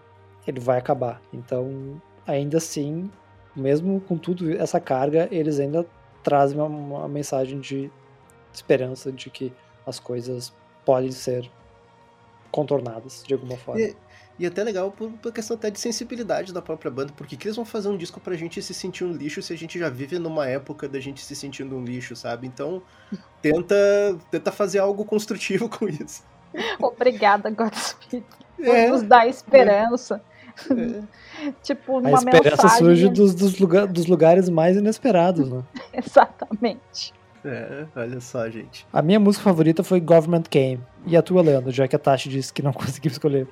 ele vai acabar. Então, ainda assim, mesmo com tudo essa carga, eles ainda trazem uma, uma mensagem de esperança de que as coisas podem ser contornadas de alguma forma. E, e até legal por, por, questão até de sensibilidade da própria banda, porque que eles vão fazer um disco pra gente se sentir um lixo se a gente já vive numa época da gente se sentindo um lixo, sabe? Então, (laughs) tenta, tenta fazer algo construtivo (laughs) com isso. Obrigada, Godspeed, por é, nos dar esperança. (laughs) Tipo, uma A esperança mensagem... surge dos, dos, lugar, dos lugares mais inesperados, né? (laughs) Exatamente. É, olha só, gente. A minha música favorita foi Government Came. E a tua, Leandro, já que a Tati disse que não (laughs) conseguiu escolher.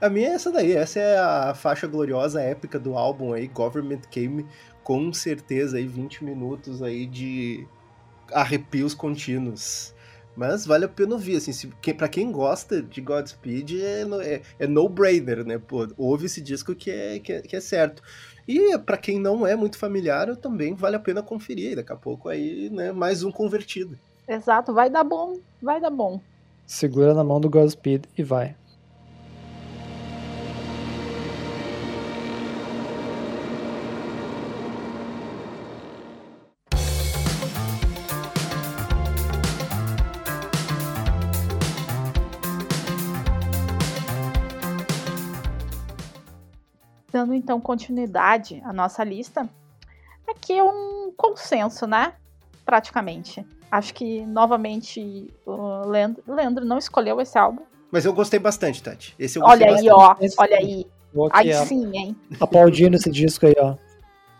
A minha é essa daí, essa é a faixa gloriosa épica do álbum aí, Government Came, com certeza aí 20 minutos aí de arrepios contínuos. Mas vale a pena ouvir, assim, se, que, pra quem gosta de Godspeed, é, é, é no-brainer, né? Pô, ouve esse disco que é, que é, que é certo. E para quem não é muito familiar, também vale a pena conferir. Daqui a pouco aí, né, mais um convertido. Exato, vai dar bom, vai dar bom. Segura na mão do Godspeed e vai. Dando então continuidade à nossa lista, aqui é um consenso, né? Praticamente. Acho que, novamente, o Leandro, Leandro não escolheu esse álbum. Mas eu gostei bastante, Tati. Esse eu olha aí, ó. Olha aí. Aí sim, hein? Aplaudindo esse disco aí, ó.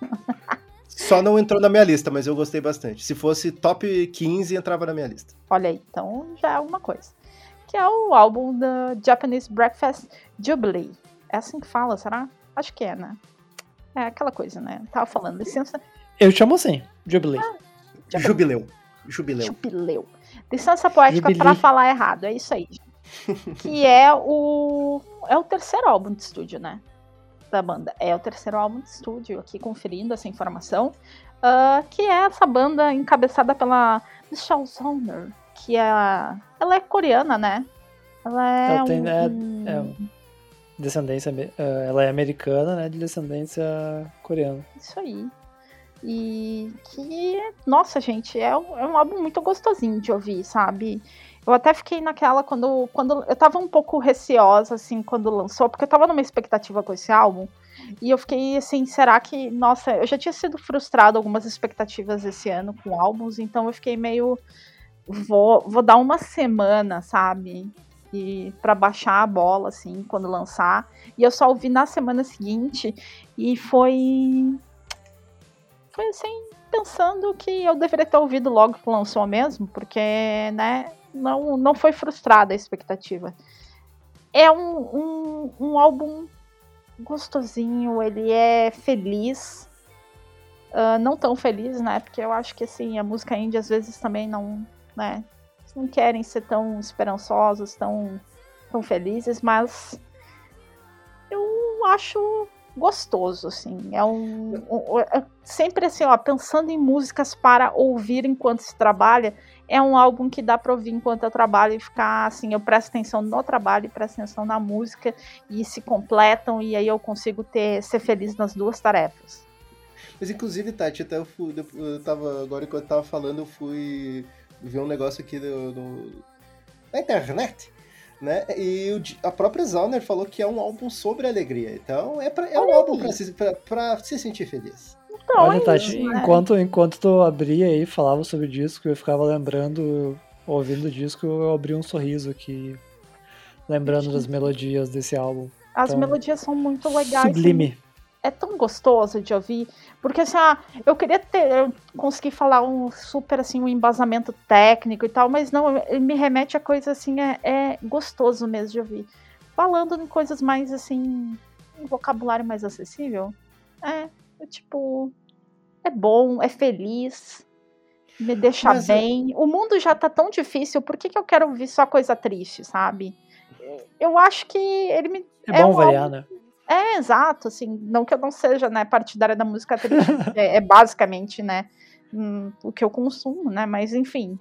(laughs) Só não entrou na minha lista, mas eu gostei bastante. Se fosse top 15, entrava na minha lista. Olha aí, então já é uma coisa. Que é o álbum da Japanese Breakfast Jubilee. É assim que fala, será? Acho que é, né? É aquela coisa, né? Tava falando, licença. Eu chamo assim, Jubileu. Ah, jubileu. Jubileu. Jubileu. Licença poética para falar errado, é isso aí. que é o é o terceiro álbum de estúdio, né? Da banda. É o terceiro álbum de estúdio, aqui conferindo essa informação. Uh, que é essa banda encabeçada pela Michelle Zoner, que é. Ela é coreana, né? Ela é. Ela tem, um, é, é descendência, eh, ela é americana, né, de descendência coreana. Isso aí. E que, nossa, gente, é um, é um álbum muito gostosinho de ouvir, sabe? Eu até fiquei naquela quando, quando eu tava um pouco receosa, assim, quando lançou, porque eu tava numa expectativa com esse álbum. E eu fiquei assim, será que. Nossa, eu já tinha sido frustrado algumas expectativas esse ano com álbuns, então eu fiquei meio. Vou, vou dar uma semana, sabe? E para baixar a bola assim quando lançar. E eu só ouvi na semana seguinte e foi foi assim pensando que eu deveria ter ouvido logo que lançou mesmo, porque né, não não foi frustrada a expectativa. É um, um, um álbum gostosinho, ele é feliz. Uh, não tão feliz, né? Porque eu acho que assim, a música indie às vezes também não, né? Não querem ser tão esperançosos, tão, tão felizes, mas eu acho gostoso, assim. É um, um é sempre assim, ó, pensando em músicas para ouvir enquanto se trabalha, é um álbum que dá para ouvir enquanto eu trabalho e ficar assim, eu presto atenção no trabalho e presto atenção na música e se completam e aí eu consigo ter ser feliz nas duas tarefas. Mas inclusive, Tati, até eu, fui, eu tava agora enquanto eu tava falando, eu fui ver um negócio aqui do, do, na internet, né? E o, a própria Zauner falou que é um álbum sobre alegria. Então é, pra, é um álbum pra se, pra, pra se sentir feliz. Então, Olha, é Tati, isso, né? enquanto, enquanto tu abria aí, falava sobre o disco, eu ficava lembrando, ouvindo o disco, eu abri um sorriso aqui, lembrando das melodias desse álbum. As então, melodias são muito legais. Sublime. É tão gostoso de ouvir. Porque assim, ah, eu queria ter, eu consegui falar um super assim, um embasamento técnico e tal, mas não, ele me remete a coisa assim, é, é gostoso mesmo de ouvir. Falando em coisas mais assim, um vocabulário mais acessível. É, é tipo, é bom, é feliz, me deixa Mas, bem. O mundo já tá tão difícil, por que, que eu quero ouvir só coisa triste, sabe? Eu acho que ele me. É bom um variar, álbum- né? É, exato, assim, não que eu não seja, né, partidária da música (laughs) triste, é, é basicamente, né, hum, o que eu consumo, né, mas enfim,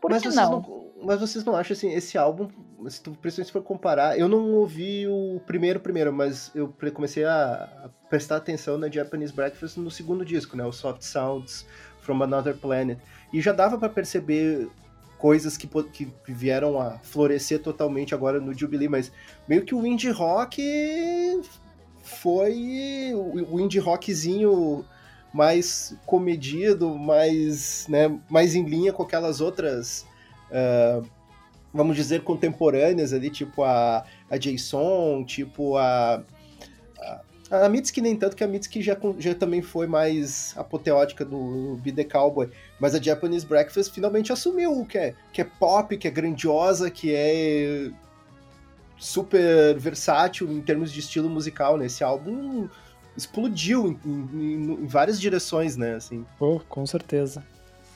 por mas que vocês não? Mas vocês não acham assim, esse álbum, se tu principalmente se for comparar, eu não ouvi o primeiro primeiro, mas eu comecei a, prestar atenção na Japanese Breakfast no segundo disco, né, o Soft Sounds from Another Planet. E já dava pra perceber coisas que, que vieram a florescer totalmente agora no Jubilee, mas meio que o indie rock foi o, indie rockzinho mais comedido, mais, né, mais em linha com aquelas outras, ah, vamos dizer, contemporâneas ali, tipo a, a Jason, tipo a. A, Mitski nem tanto, que a Mitski já, já também foi mais apoteótica do Be The Cowboy, mas a Japanese Breakfast finalmente assumiu que é, que é pop, que é grandiosa, que é super versátil em termos de estilo musical, né? Esse álbum explodiu em, em- em várias direções, né? Assim. Pô, com certeza.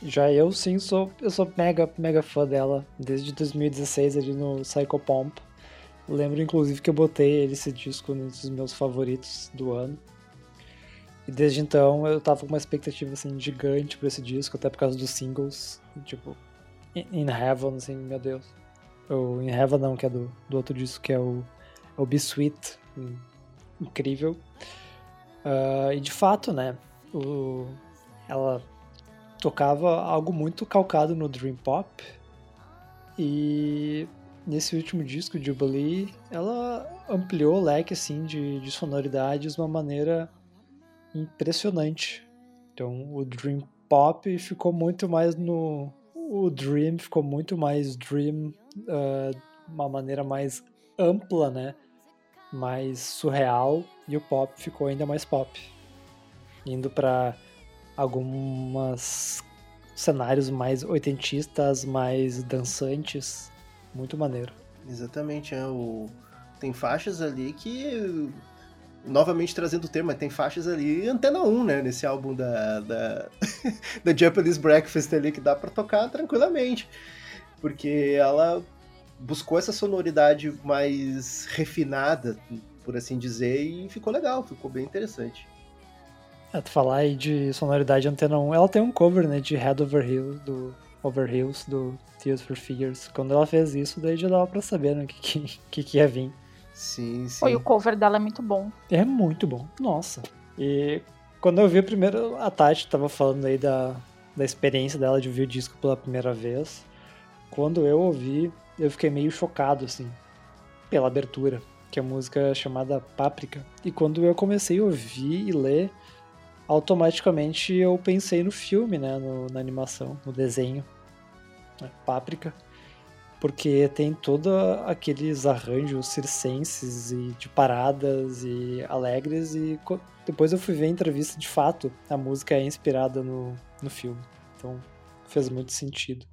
Já eu sim sou, eu sou mega, mega fã dela desde 2016 ali no Psycho Pomp. Lembro inclusive que eu botei esse disco um dos meus favoritos do ano. E desde então eu tava com uma expectativa assim gigante pra esse disco, até por causa dos singles, tipo In Heaven, assim, meu Deus. Ou In Heaven não, que é do, do outro disco que é o, é o Be Sweet, incrível. Ah, e de fato, né, o, ela tocava algo muito calcado no Dream Pop. E nesse último disco, Jubilee, ela ampliou o leque assim, de, de sonoridades de uma maneira impressionante. Então o Dream Pop ficou muito mais no. O Dream ficou muito mais Dream, ah, uma maneira mais ampla, né? Mais surreal. E o pop ficou ainda mais pop. Indo para algumas cenários mais oitentistas, mais dançantes. Muito maneiro. Exatamente, é o... tem faixas ali que, novamente trazendo o tema, tem faixas ali antena 1, né, nesse álbum da, da, (laughs) da Japanese Breakfast ali, que dá pra tocar tranquilamente, porque ela buscou essa sonoridade mais refinada, por assim dizer, e ficou legal, ficou bem interessante. É, tu falar aí de sonoridade antena 1, ela tem um cover, né, de Head Over Heels, do Over Hills, do Tears for Fears. Quando ela fez isso, daí já dava pra saber, né, o que, que, (laughs) que, que ia vir. Sim, sim. Foi o cover dela é muito bom. É muito bom, nossa. E quando eu vi primeiro, a Tati tava falando aí da, da experiência dela de ouvir o disco pela primeira vez. Quando eu ouvi, eu fiquei meio chocado, assim, pela abertura, que é a música é chamada Páprica. E quando eu comecei a ouvir e ler, automaticamente eu pensei no filme, né, no- na animação, no desenho, né, Páprica, porque tem todos aqueles arranjos circenses e de paradas e alegres e depois eu fui ver a entrevista de fato, a música é inspirada no, no filme, então fez muito sentido.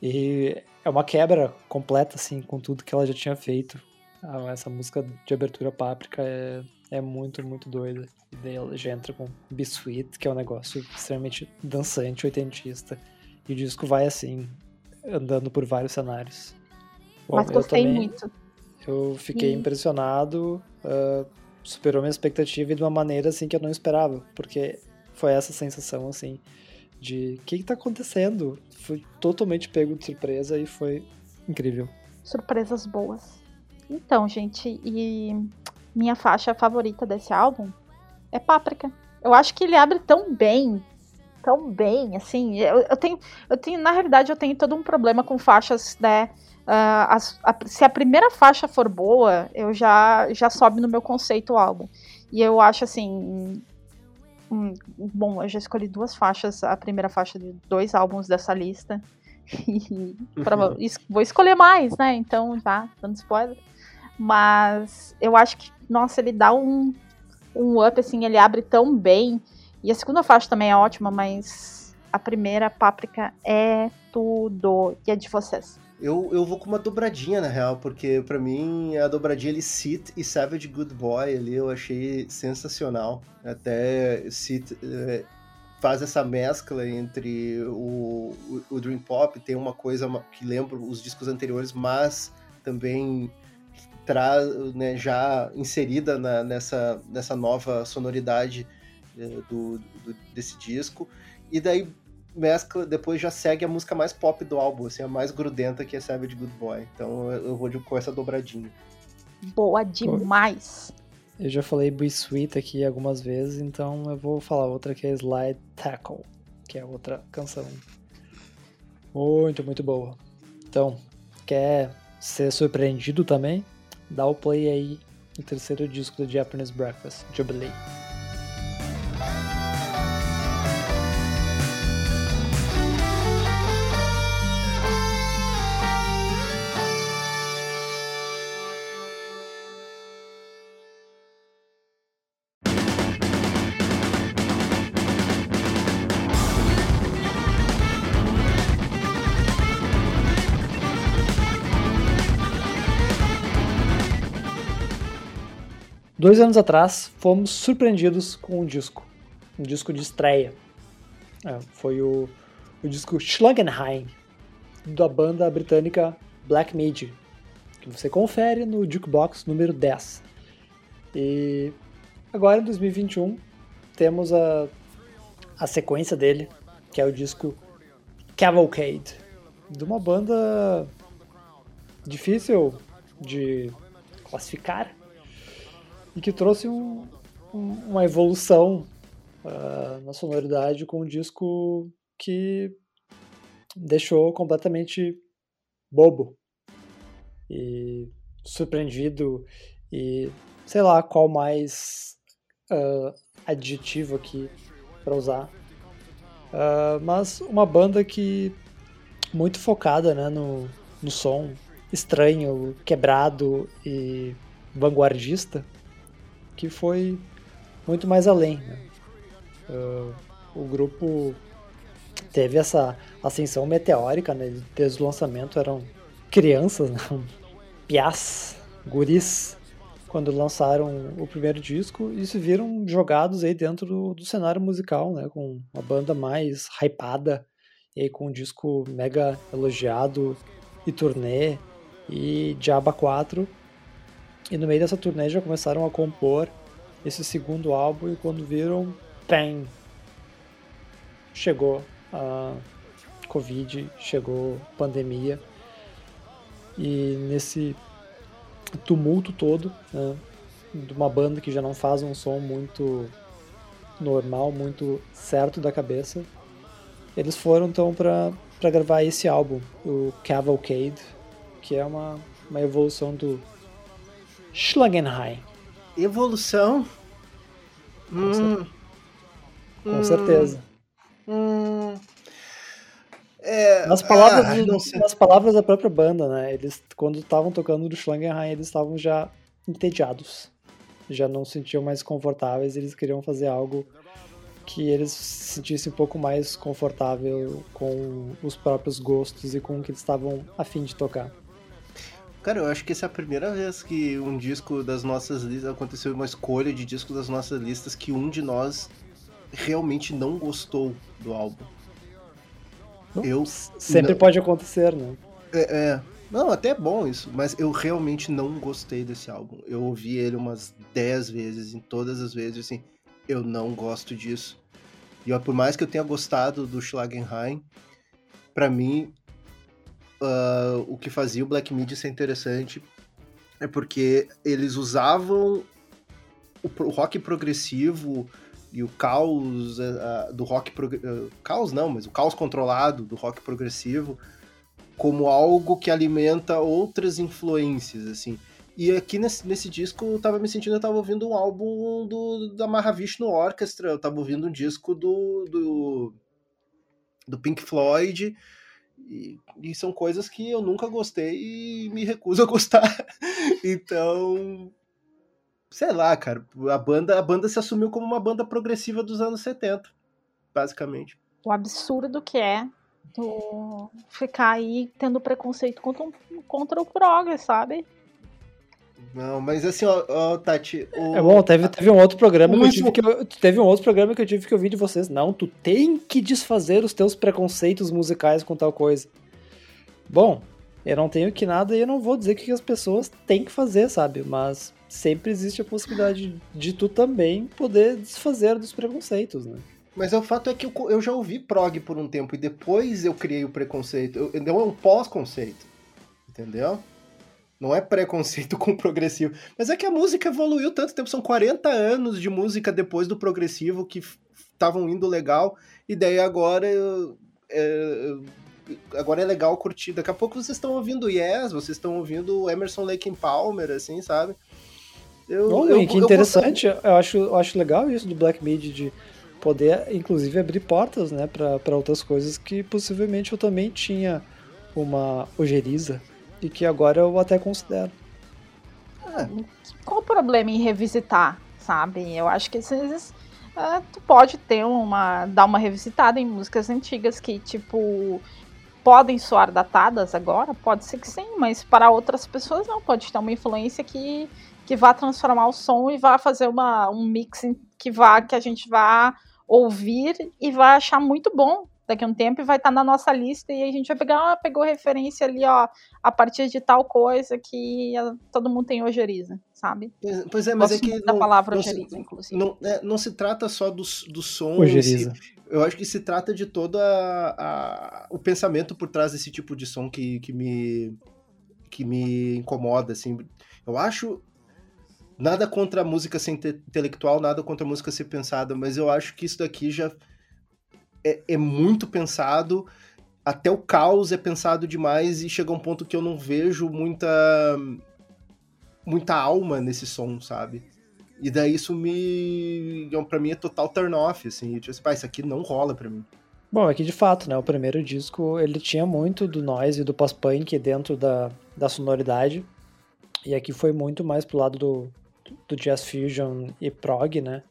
E é uma quebra completa, assim, com tudo que ela já tinha feito. Ah, Essa música de abertura Páprica é, é muito, muito doida. E daí ela já entra com Be Sweet, que é um negócio extremamente dançante, oitentista. E o disco vai assim, andando por vários cenários. Bom, Mas eu gostei também- muito. Eu fiquei E- impressionado, ah, superou minha expectativa e de uma maneira assim que eu não esperava, porque foi essa sensação assim de o que, que tá acontecendo? Fui totalmente pego de surpresa e foi incrível. Surpresas boas. Então, gente, e minha faixa favorita desse álbum é Páprica. Eu acho que ele abre tão bem, tão bem, assim. Eu, eu tenho, eu tenho, na realidade, eu tenho todo um problema com faixas, né? ah, as- a- se a primeira faixa for boa, eu já, já sobe no meu conceito o álbum. E eu acho assim. Hum, bom, eu já escolhi duas faixas, a primeira faixa de dois álbuns dessa lista. (laughs) E pra, Uhum. vou escolher mais, né? Então, já, dando spoiler. Mas eu acho que, nossa, ele dá um, um up, assim, ele abre tão bem. E a segunda faixa também é ótima, mas a primeira, Páprica, é tudo. E é de vocês. Eu, eu vou com uma dobradinha, na real, porque pra mim a dobradinha ali, Sit e Savage Good Boy ali, eu achei sensacional. Até Sit eh, faz essa mescla entre o, o, o Dream Pop, tem uma coisa que lembra os discos anteriores, mas também traz, né, já inserida na- nessa, nessa nova sonoridade do, do- desse disco. E daí mescla, depois já segue a música mais pop do álbum, assim, a mais grudenta que é Savage Good Boy. Então eu vou de- com essa dobradinha. Boa demais. Eu já falei Be Sweet aqui algumas vezes, então eu vou falar outra que é Slide Tackle, que é outra canção muito, muito boa. Então, quer ser surpreendido também? Dá o play aí no terceiro disco do Japanese Breakfast, Jubilee. Dois anos atrás, fomos surpreendidos com um disco, um disco de estreia. É, foi o, o disco Schlagenheim, da banda britânica Black Midi, que você confere no Jukebox número 10. E agora em 2021 temos a, a sequência dele, que é o disco Cavalcade, de uma banda difícil de classificar e que trouxe um- um- uma evolução ah, na sonoridade com um disco que deixou completamente bobo e surpreendido e sei lá qual mais ah, adjetivo aqui para usar. Ah, mas uma banda que muito focada né, no, no som estranho, quebrado e vanguardista que foi muito mais além. né? Ah, o grupo teve essa ascensão meteórica, né? desde o lançamento eram crianças, né? (laughs) piás, guris, quando lançaram o primeiro disco e se viram jogados aí dentro do, do cenário musical, né? com uma banda mais hypada, e aí com um disco mega elogiado e turnê e Diaba 4 e no meio dessa turnê já começaram a compor esse segundo álbum e quando viram, bang, chegou a Covid, chegou pandemia. E nesse tumulto todo, né, de uma banda que já não faz um som muito normal, muito certo da cabeça, eles foram então para gravar esse álbum, o Cavalcade, que é uma, uma evolução do Schlagenheim. Evolução? Hum, Com hum, certeza. hum. É, Nas palavras, ah, do- nas palavras da própria banda, né? Eles, quando estavam tocando do Schlangenheim, eles estavam já entediados. Já não se sentiam mais confortáveis, eles queriam fazer algo que eles se sentissem um pouco mais confortável com os próprios gostos e com o que eles estavam a fim de tocar. Cara, eu acho que essa é a primeira vez que um disco das nossas listas aconteceu uma escolha de disco das nossas listas que um de nós realmente não gostou do álbum. Eu Sempre Não. pode acontecer, né? É, é. Não, até é bom isso, mas eu realmente não gostei desse álbum. Eu ouvi ele umas 10 vezes, em todas as vezes, assim, eu não gosto disso. E ó, por mais que eu tenha gostado do Schlagenheim, pra mim, ah, o que fazia o Black Midi ser interessante é porque eles usavam o, o rock progressivo e o caos ah, do rock ah, caos não, mas o caos controlado do rock progressivo como algo que alimenta outras influências, assim. E aqui nesse, nesse disco eu tava me sentindo, eu tava ouvindo um álbum do, da Mahavishnu Orchestra, eu tava ouvindo um disco do, do, do Pink Floyd, e, e, são coisas que eu nunca gostei e me recuso a gostar. (laughs) então, sei lá, cara, a banda, a banda se assumiu como uma banda progressiva dos anos 70, basicamente. O absurdo que é do ficar aí tendo preconceito contra, contra o prog, sabe? Não, mas assim, ó, ó Tati. O... É bom, teve, teve um outro programa que eu tive que eu, teve um outro programa que eu tive que ouvir de vocês. Não, tu tem que desfazer os teus preconceitos musicais com tal coisa. Bom, eu não tenho que nada e eu não vou dizer que as pessoas têm que fazer, sabe? Mas sempre existe a possibilidade de tu também poder desfazer dos preconceitos, né? Mas o fato é que eu, eu já ouvi prog por um tempo e depois eu criei o preconceito. Eu, eu, é um pós-conceito. Entendeu? Não é preconceito (laughs) com o progressivo. Mas é que a música evoluiu tanto tempo. São 40 anos de música depois do progressivo que estavam indo legal. E daí agora. É, agora é legal curtir. Daqui a pouco vocês estão ouvindo Yes, vocês estão ouvindo Emerson Lake and Palmer, assim, sabe? Eu, Bom, eu, que interessante. Eu, eu, acho, eu acho legal isso do Black Mid de poder, inclusive, abrir portas, né, para outras coisas que possivelmente eu também tinha uma ojeriza e que agora eu até considero. Ah, qual o problema em revisitar, sabe? Eu acho que às vezes uh, tu pode ter uma. dar uma revisitada em músicas antigas que, tipo, podem soar datadas agora, pode ser que sim, mas para outras pessoas não, pode ter uma influência que, que vá transformar o som e vá fazer uma, um mix que vá que a gente vá ouvir e vai achar muito bom, daqui a um tempo e vai estar tá na nossa lista e a gente vai pegar, ah, pegou referência ali, ó, a partir de tal coisa que todo mundo tem ojeriza, sabe? Pois é, mas Gosto é que não, palavra não ojeriza, se, inclusive. Não, é, não se trata só do, do som. Ojeriza. Eu acho que se trata de todo a, a, o pensamento por trás desse tipo de som que, que me que me incomoda, assim. Eu acho nada contra a música ser intelectual, nada contra a música ser pensada, mas eu acho que isso daqui já é, é muito pensado, até o caos é pensado demais e chega um ponto que eu não vejo muita muita alma nesse som, sabe? E daí isso me. para mim é total turn off, assim. Tipo assim, isso aqui não rola pra mim. Bom, é que de fato, né? O primeiro disco ele tinha muito do noise e do post-punk dentro da, da sonoridade. E aqui foi muito mais pro lado do, do jazz fusion e prog, né?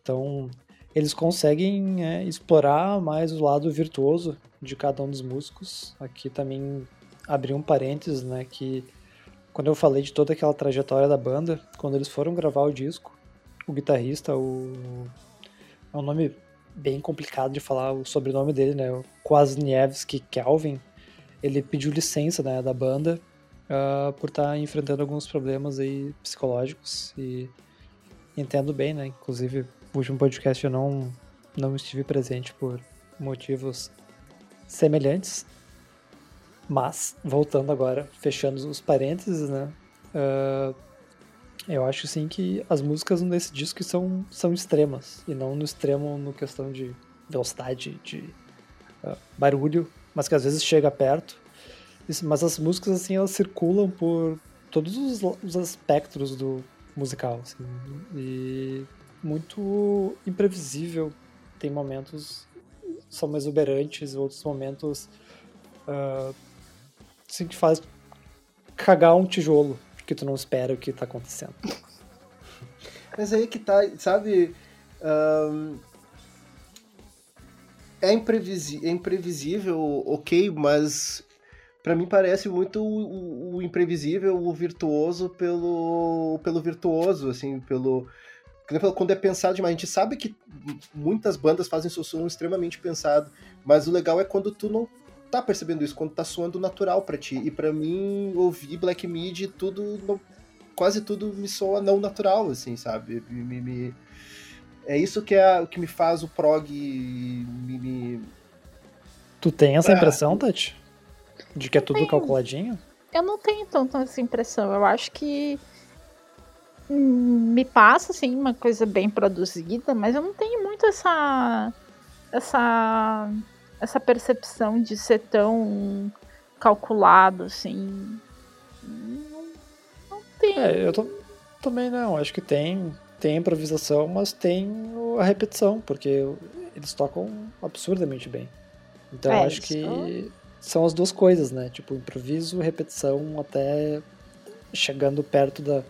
Então eles conseguem é, explorar mais o lado virtuoso de cada um dos músicos. Aqui também abri um parênteses, né, que quando eu falei de toda aquela trajetória da banda, quando eles foram gravar o disco, o guitarrista, o é um nome bem complicado de falar o sobrenome dele, né, o Kwasniewski Kelvin, ele pediu licença, né, da banda uh, por estar tá enfrentando alguns problemas aí psicológicos e entendo bem, né, inclusive último podcast eu não, não estive presente por motivos semelhantes. Mas, voltando agora, fechando os parênteses, né? Uh, eu acho sim que as músicas nesse disco são, são extremas. E não no extremo no questão de velocidade, de uh, barulho, mas que às vezes chega perto. Mas as músicas, assim, elas circulam por todos os, os aspectos do musical, assim. E muito imprevisível. Tem momentos são exuberantes, outros momentos uh, assim, que faz cagar um tijolo que tu não espera o que tá acontecendo. Mas aí que tá, sabe? É, imprevisi é imprevisível, ok, mas para mim parece muito o, o, imprevisível, o virtuoso pelo, pelo virtuoso, assim, pelo quando é pensado demais, a gente sabe que muitas bandas fazem seu som extremamente pensado, mas o legal é quando tu não tá percebendo isso, quando tá soando natural para ti. E para mim, ouvir Black Mid, tudo, não, quase tudo me soa não natural, assim, sabe? Me, me, é isso que é o que me faz o prog me, me... Tu tem essa impressão, Tati? De que é tudo calculadinho? Eu não tenho tanto essa impressão. Eu acho que me passa assim uma coisa bem produzida, mas eu não tenho muito essa essa essa percepção de ser tão calculado assim. Não, não tem. É, eu tô- também não. Acho que tem, tem improvisação, mas tem a repetição, porque eles tocam absurdamente bem. Então É, acho que são as duas coisas, né? Tipo, improviso, repetição, até chegando perto da.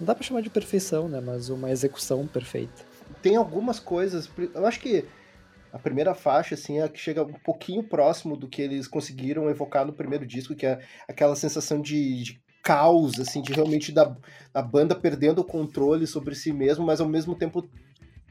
Não dá pra chamar de perfeição, né? Mas uma execução perfeita. Tem algumas coisas. Eu acho que a primeira faixa, assim, é a que chega um pouquinho próximo do que eles conseguiram evocar no primeiro disco, que é aquela sensação de, de caos, assim, de realmente da, da banda perdendo o controle sobre si mesmo, mas ao mesmo tempo,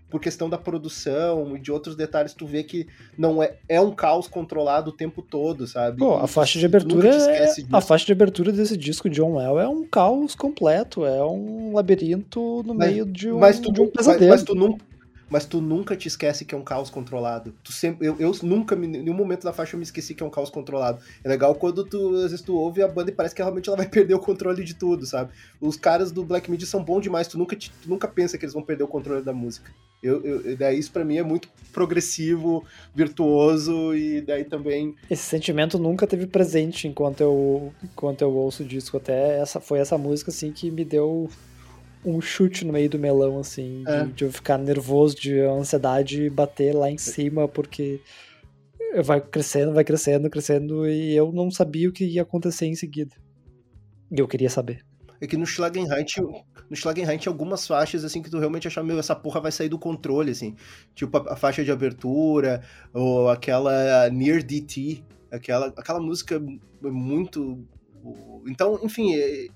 por questão da produção e de outros detalhes, tu vê que não é, é um caos controlado o tempo todo, sabe? Pô, a faixa de abertura é, a faixa de abertura desse disco John Well é um caos completo, é um labirinto no Mas- meio de um, mas tu, de um mas- pesadelo. mas tu nunca mas tu nunca te esquece que é um caos controlado. Tu sempre, eu, eu nunca, em nenhum momento da faixa eu me esqueci que é um caos controlado. É legal quando tu, às vezes tu ouve a banda e parece que realmente ela vai (laughs) perder o controle de tudo, sabe? Os caras do Black Midi são bons demais, tu nunca, te- tu nunca pensa que eles vão perder o controle da música. Eu, eu, daí isso pra mim é muito progressivo, virtuoso e daí também Esse sentimento nunca teve presente enquanto eu, enquanto eu ouço o disco. Até essa foi essa música assim que me deu um chute no meio do melão, assim, de, É. de eu ficar nervoso, de ansiedade bater lá em cima, porque vai crescendo, vai crescendo, crescendo, e eu não sabia o que ia acontecer em seguida. E eu queria saber. É que no Schlagenheim no Schlagenheim tinha algumas faixas assim que tu realmente achava, meu, essa porra vai sair do controle, assim. Tipo a, a faixa de abertura, ou aquela Near DT, aquela, aquela música muito. Então, enfim, é,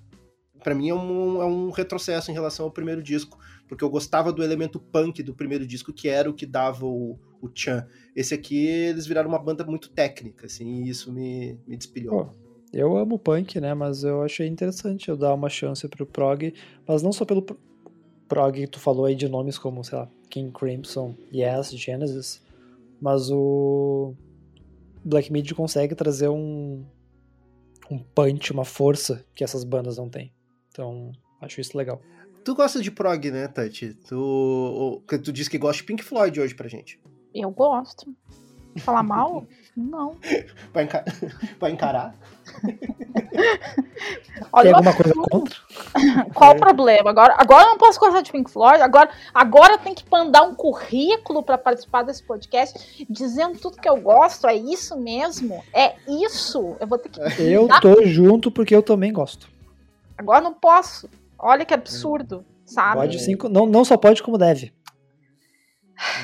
para mim é um, é um retrocesso em relação ao primeiro disco, porque eu gostava do elemento punk do primeiro disco, que era o que dava o, o Chan. Esse aqui, eles viraram uma banda muito técnica, assim, e isso me, me despilhou. Eu amo punk, né? Mas eu achei interessante eu dar uma chance pro prog, mas não só pelo pro- prog que tu falou aí de nomes como, sei lá, King Crimson, Yes, Genesis, mas o Black Midi consegue trazer um um punch, uma força que essas bandas não têm. Então, acho isso legal. Tu gosta de prog, né, Tati? Tu, tu disse que gosta de Pink Floyd hoje pra gente. Eu gosto. Falar (laughs) mal? Não. Vai, enca- (laughs) vai encarar? (laughs) Olha, Tem eu alguma coisa contra? Qual o problema? Agora, agora eu não posso gostar de Pink Floyd. Agora, agora tem que mandar um currículo para participar desse podcast dizendo tudo que eu gosto. É isso mesmo? É isso? Eu vou ter que. Eu tô junto porque eu também gosto. Agora não posso. Olha que absurdo, sabe? Pode sim, não, não só pode como deve.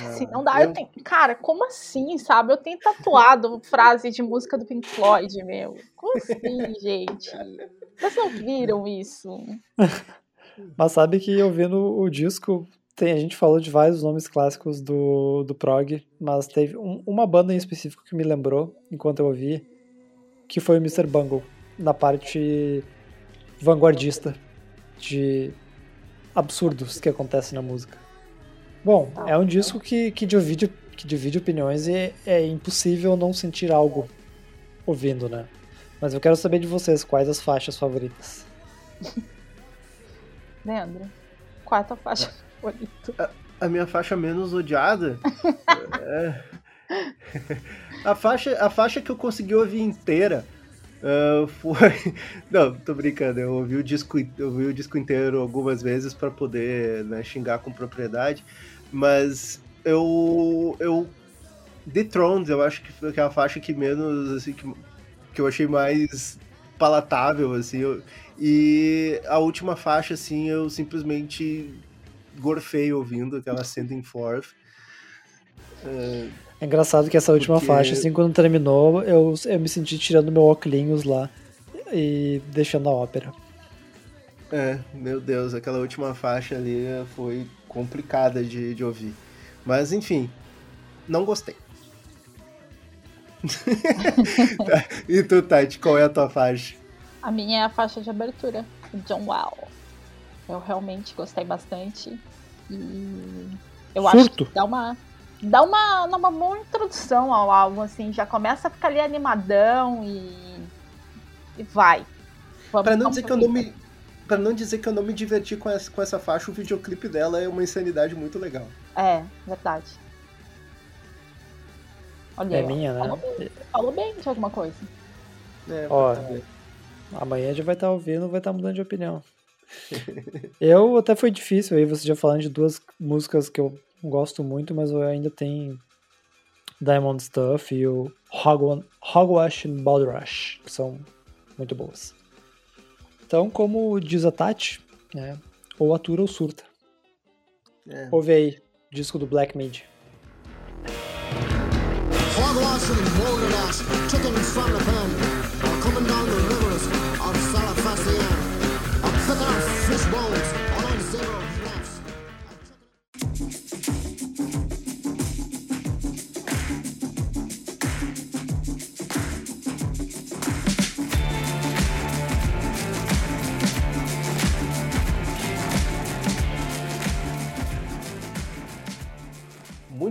Assim, não dá. Eu tenho... Cara, como assim, sabe? Eu tenho tatuado (laughs) frase de música do Pink Floyd, meu. Como assim, (laughs) gente? Vocês não viram isso? (laughs) Mas sabe que ouvindo o disco, tem, a gente falou de vários nomes clássicos do, do prog, mas teve um- uma banda em específico que me lembrou, enquanto eu ouvi, que foi o Mr. Bungle, na parte vanguardista de absurdos que acontecem na música. Bom, é um disco que, que, divide, que divide opiniões e é impossível não sentir algo ouvindo, né? Mas eu quero saber de vocês quais as faixas favoritas. (laughs) Leandro, qual é a tua faixa favorita? A minha faixa menos odiada. (laughs) é- (laughs) a, faixa, a faixa que eu consegui ouvir inteira ah, foi. (laughs) Não, tô brincando. Eu ouvi o disco, ouvi o disco inteiro algumas vezes para poder né, xingar com propriedade. Mas eu. eu Dethroned, eu acho que foi a faixa que menos. Assim, que, que eu achei mais palatável, assim. eu- e a última faixa, assim, eu simplesmente gorfei ouvindo aquela Sending Forth. É, É engraçado que essa última Porque- faixa, assim, quando terminou, eu, eu me senti tirando meu óculos lá e deixando a ópera. é, meu Deus, aquela última faixa ali foi complicada de, de ouvir. Mas enfim, não gostei. Tá, (laughs) e tu, Tati, qual é a tua faixa? A minha é a faixa de abertura, John Wow. Eu realmente gostei bastante. E eu acho que dá uma. Dá uma, uma boa introdução ao álbum, assim, já começa a ficar ali animadão e. e vai. Vamos, Pra não dizer que eu não me. Pra não dizer que eu não me diverti com essa, com essa faixa, o videoclipe dela é uma insanidade muito legal. É, verdade. Olha É aí, ó. minha, né? Falou bem, falou bem de alguma coisa. É, Ó, tá. Amanhã já vai estar ouvindo, vai estar mudando de opinião. (laughs) eu até foi difícil aí, você já falando de duas músicas que eu gosto muito, mas eu ainda tenho Diamond Stuff e o Hogwash and Baldrash, que são muito boas. Então, como diz a Tati, é, ou atura ou surta. É. Ouve aí, disco do Black Midi. Hogwash and Baldrash, chickens from the pen, coming down the rivers of Salafasian. I pick out fish bones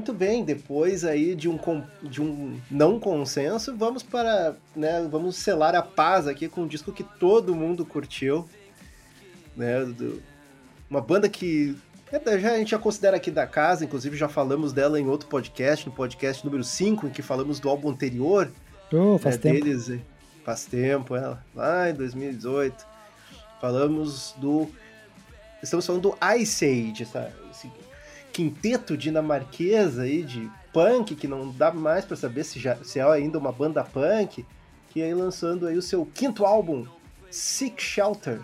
Muito bem, depois aí de um, de um não consenso, vamos para, né, vamos selar a paz aqui com um disco que todo mundo curtiu, né, do, uma banda que é, já, a gente já considera aqui da casa, inclusive já falamos dela em outro podcast, no podcast número 5, em que falamos do álbum anterior. Oh, faz né, tempo. Deles, faz tempo, é, lá em 2018. Falamos do. Estamos falando do Ice Age, essa, esse quinteto dinamarquesa aí de punk, que não dá mais para saber se, já, se é ainda uma banda punk, que aí lançando aí o seu quinto álbum, Sick Shelter.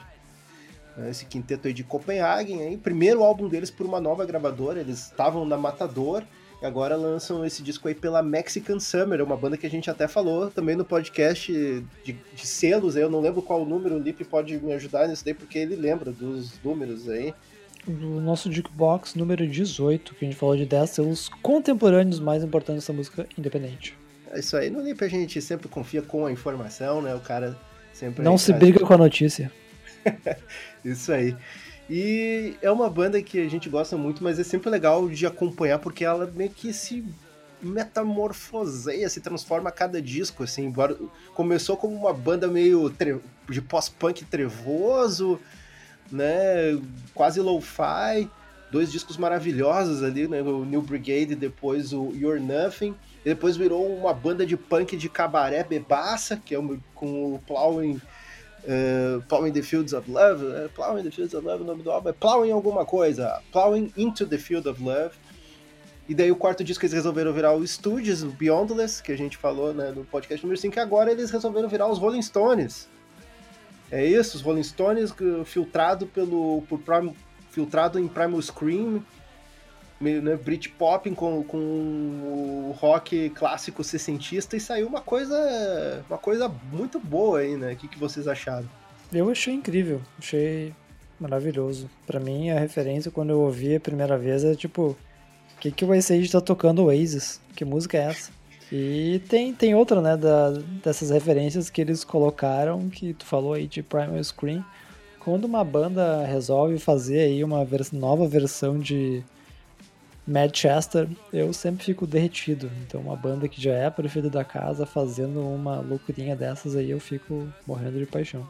Né, esse quinteto aí de Copenhagen, aí, primeiro álbum deles por uma nova gravadora, eles estavam na Matador, e agora lançam esse disco aí pela Mexican Summer, uma banda que a gente até falou também no podcast de, de selos, eu não lembro qual número, o Lipe pode me ajudar nisso daí, porque ele lembra dos números aí do nosso Jukebox número 18, que a gente falou de 10 selos contemporâneos mais importantes da música independente. É isso aí, no Lip a gente sempre confia com a informação, né? O cara sempre. Não se briga com a notícia. (laughs) isso aí. E é uma banda que a gente gosta muito, mas é sempre legal de acompanhar porque ela meio que se metamorfoseia, se transforma a cada disco, assim. Começou como uma banda meio de pós-punk trevoso, né? Quase lo-fi, dois discos maravilhosos ali, né? O New Brigade depois o You're Nothing. Depois virou uma banda de punk de cabaré bebaça, que é com o Plowing, uh, Plowing the Fields of Love. Uh, Plowing the Fields of Love, o nome do álbum é Plowing alguma coisa. Plowing into the Field of Love. E daí o quarto disco eles resolveram virar o Studios, o Beyondless, que a gente falou né, no podcast número 5, e agora eles resolveram virar os Rolling Stones. É isso, os Rolling Stones filtrado pelo por Prime, filtrado em Primal Scream, né, Britpop com, com o rock clássico sessentista e saiu uma coisa uma coisa muito boa aí, né? O que, que vocês acharam? Eu achei incrível, achei maravilhoso. Para mim a referência quando eu ouvi a primeira vez é tipo, o que que o Ice Age tá tocando Oasis? Que música é essa? E tem, tem outra, né, da, dessas referências que eles colocaram, que tu falou aí de Primal Screen. Quando uma banda resolve fazer aí uma vers nova versão de Manchester, eu sempre fico derretido. Então uma banda que já é a preferida da casa fazendo uma loucurinha dessas aí, eu fico morrendo de paixão.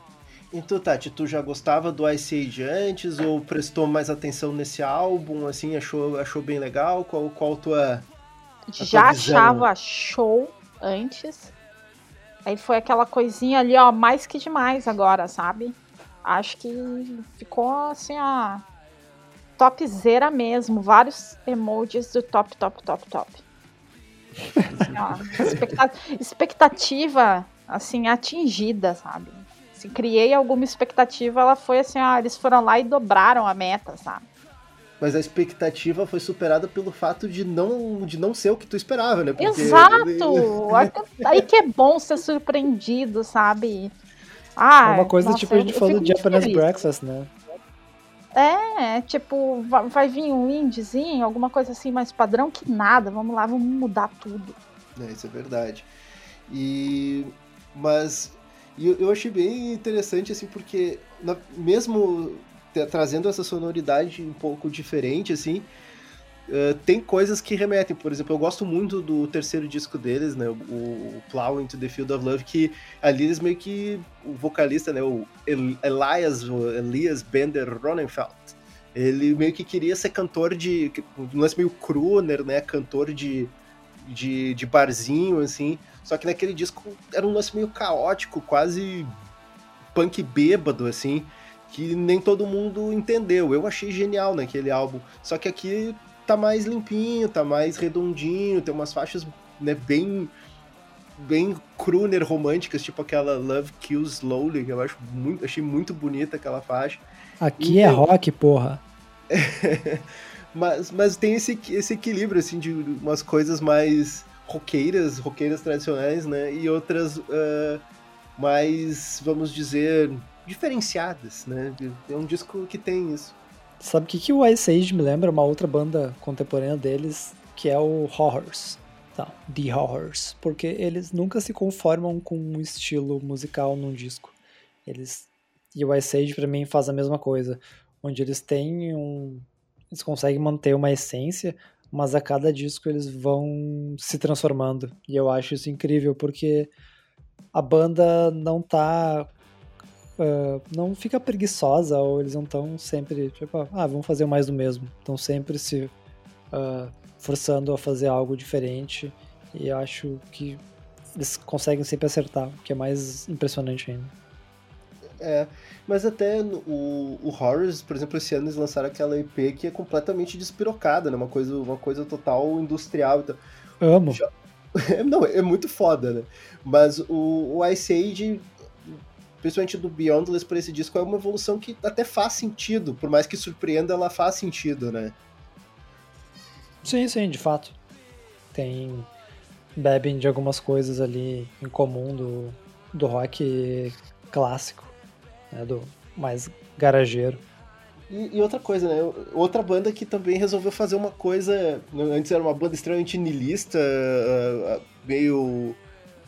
E tu, Tati, tu já gostava do Ice Age antes ou prestou mais atenção nesse álbum, assim, achou, achou bem legal? Qual, qual tua já achava show antes. Aí foi aquela coisinha ali, ó, mais que demais agora, sabe? Acho que ficou assim, ó. Topzera mesmo. Vários emojis do top, top, top, top. Assim, ó, (laughs) expectativa, assim, atingida, sabe? Se criei alguma expectativa, ela foi assim, ó, eles foram lá e dobraram a meta, sabe? Mas a expectativa foi superada pelo fato de não, de não ser o que tu esperava, né? Porque... Exato! (laughs) Aí que é bom ser surpreendido, sabe? Ah, é uma coisa nossa, tipo a gente falou do Japanese feliz. Breakfast, né? É, tipo, vai vir um indiezinho, alguma coisa assim mais padrão que nada. Vamos lá, vamos mudar tudo. É, isso é verdade. E. Mas. Eu, eu achei bem interessante, assim, porque na, mesmo trazendo essa sonoridade um pouco diferente, assim. Uh, tem coisas que remetem, por exemplo, eu gosto muito do terceiro disco deles, né, o, o Plow into the Field of Love, que ali eles meio que, o vocalista, né, o Elias, o Elias Bender Ronenfeld, ele meio que queria ser cantor de, um lance meio crooner, né, cantor de, de, de barzinho, assim, só que naquele disco era um lance meio caótico, quase punk bêbado, assim, que nem todo mundo entendeu. Eu achei genial naquele álbum. Só que aqui tá mais limpinho, tá mais redondinho, tem umas faixas né, bem bem crooner românticas, tipo aquela Love Kills Slowly, que eu acho muito, achei muito bonita aquela faixa. Aqui é rock, porra. (laughs) mas, mas tem esse, esse equilíbrio, assim, de umas coisas mais roqueiras, roqueiras tradicionais, né? E outras uh, mais, vamos dizer, diferenciadas, né? É um disco que tem isso. Sabe o que, que o Ice Age me lembra? Uma outra banda contemporânea deles, que é o Horrors. Tá, The Horrors. Porque eles nunca se conformam com um estilo musical num disco. Eles. E o Ice Age pra mim faz a mesma coisa. Onde eles têm um. Eles conseguem manter uma essência, mas a cada disco eles vão se transformando. E eu acho isso incrível, porque a banda não tá uh, não fica preguiçosa ou eles não estão sempre, tipo, ah, vamos fazer mais do mesmo. Estão sempre se uh, forçando a fazer algo diferente e acho que eles conseguem sempre acertar, o que é mais impressionante ainda. É, mas até o, o Horrors, por exemplo, esse ano eles lançaram aquela EP que é completamente despirocada, né? Uma coisa, uma coisa total industrial. Então, Amo. Já, (laughs) não, é muito foda, né? Mas o, o Ice Age principalmente do Beyondless por esse disco, é uma evolução que até faz sentido, por mais que surpreenda, ela faz sentido, né? Sim, sim, de fato. Tem. bebem de algumas coisas ali em comum do, do rock clássico, né? Do mais garageiro. E, e, outra coisa, né? Outra banda que também resolveu fazer uma coisa. Antes era uma banda extremamente nilista, meio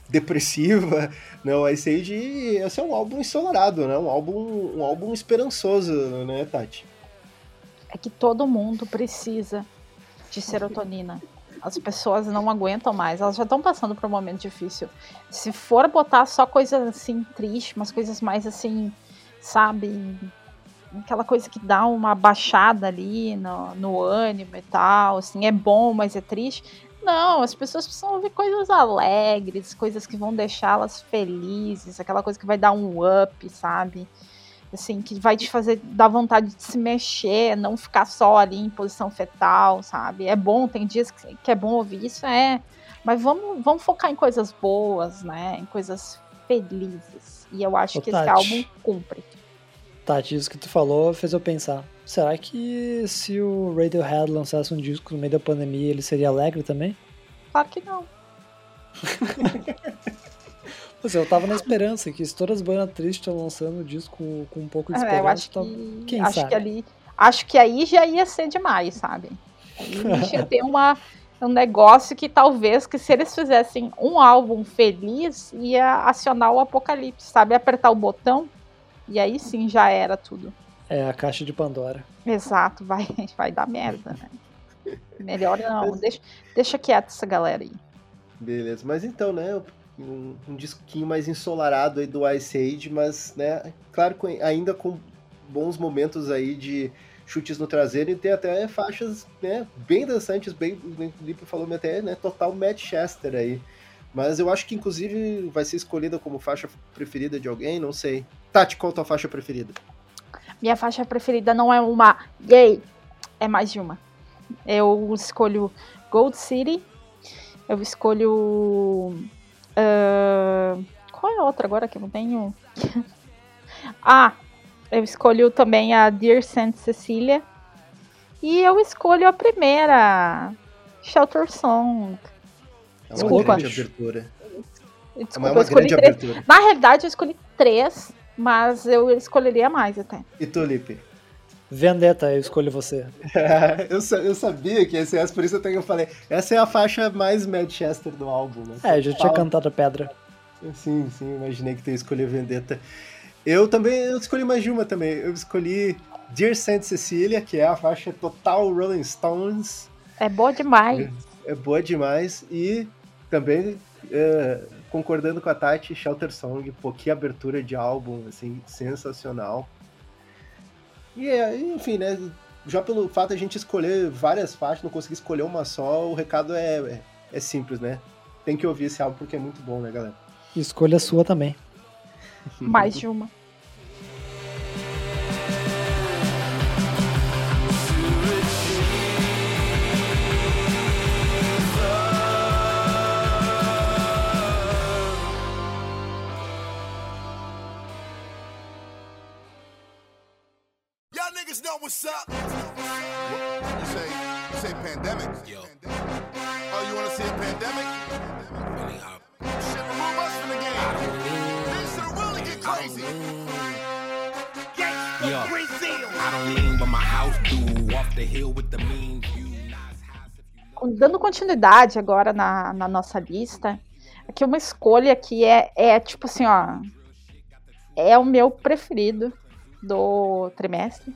depressiva, (laughs) né? O Ice Age, esse é um álbum ensolarado, né? Um álbum, um álbum esperançoso, né, Tati? É que todo mundo precisa de serotonina. As pessoas não aguentam mais, elas já estão passando por um momento difícil. Se for botar só coisas assim tristes, umas coisas mais assim, sabe, aquela coisa que dá uma baixada ali no, no ânimo e tal, assim, é bom, mas é triste. Não, as pessoas precisam ouvir coisas alegres, coisas que vão deixá-las felizes, aquela coisa que vai dar um up, sabe? Assim, que vai te fazer dar vontade de se mexer, não ficar só ali em posição fetal, sabe? É bom, tem dias que, que é bom ouvir isso, é. Mas vamos, vamos focar em coisas boas, né? Em coisas felizes. E eu acho Ô, que Tati, esse álbum cumpre. Tati, isso que tu falou fez eu pensar. Será que se o Radiohead lançasse um disco no meio da pandemia, ele seria alegre também? Claro que não. (laughs) Pois eu tava na esperança que se todas as bandas tristes estão lançando o disco com um pouco de esperança, é, eu acho que, quem acho sabe? Que ali, acho que aí já ia ser demais, sabe? Aí (laughs) ia ter uma, um negócio que talvez que se eles fizessem um álbum feliz, ia acionar o apocalipse, sabe? Apertar o botão e aí sim já era tudo. É a caixa de Pandora. Exato, vai, (laughs) vai dar merda, né? Melhor não, deixa, deixa quieto essa galera aí. Beleza, mas então, né, um, um disquinho mais ensolarado aí do Ice Age, mas, né, claro, ainda com bons momentos aí de chutes no traseiro e tem até faixas, né, bem dançantes, bem, o Lipe falou até, né, total Manchester aí. Mas eu acho que, inclusive, vai ser escolhida como faixa preferida de alguém, não sei. Tati, qual a tua faixa preferida? Minha faixa preferida não é uma gay, é mais de uma. Eu escolho Gold City, eu escolho. Uh, qual é a outra agora que eu não tenho? (laughs) ah, eu escolho também a Dear Saint Cecilia. E eu escolho a primeira, Shelter Song. É uma Desculpa. grande abertura. Desculpa, é uma grande três. abertura. Na realidade, eu escolhi três mas eu escolheria mais até. E tu, Lipe? Vendetta, eu escolho você. (laughs) eu, eu sabia que esse é por isso até que eu falei. Essa é a faixa mais Manchester do álbum, né? É, eu já tinha cantado a pedra. Sim, sim, imaginei que tu ia escolher Vendetta. Eu também eu escolhi mais de uma também. Eu escolhi Dear Saint Cecilia, que é a faixa total Rolling Stones. É boa demais. É, é boa demais. E também é, concordando com a Tati, Shelter Song, pô, que abertura de álbum, assim, sensacional. E, é, enfim, né, já pelo fato de a gente escolher várias faixas, não conseguir escolher uma só, o recado é, é, é simples, né? Tem que ouvir esse álbum porque é muito bom, né, galera? Escolha sua também. Mais de uma. What's up? You say, you say pandemic? Yo. Oh, you wanna see a pandemic? Shit, remove us from the game. Things should really get crazy. Yo, I don't lean, but my house do. Off the hill with the mean view. Dando continuidade agora na, na nossa lista, aqui uma escolha que é, é tipo assim, ó. É o meu preferido do trimestre.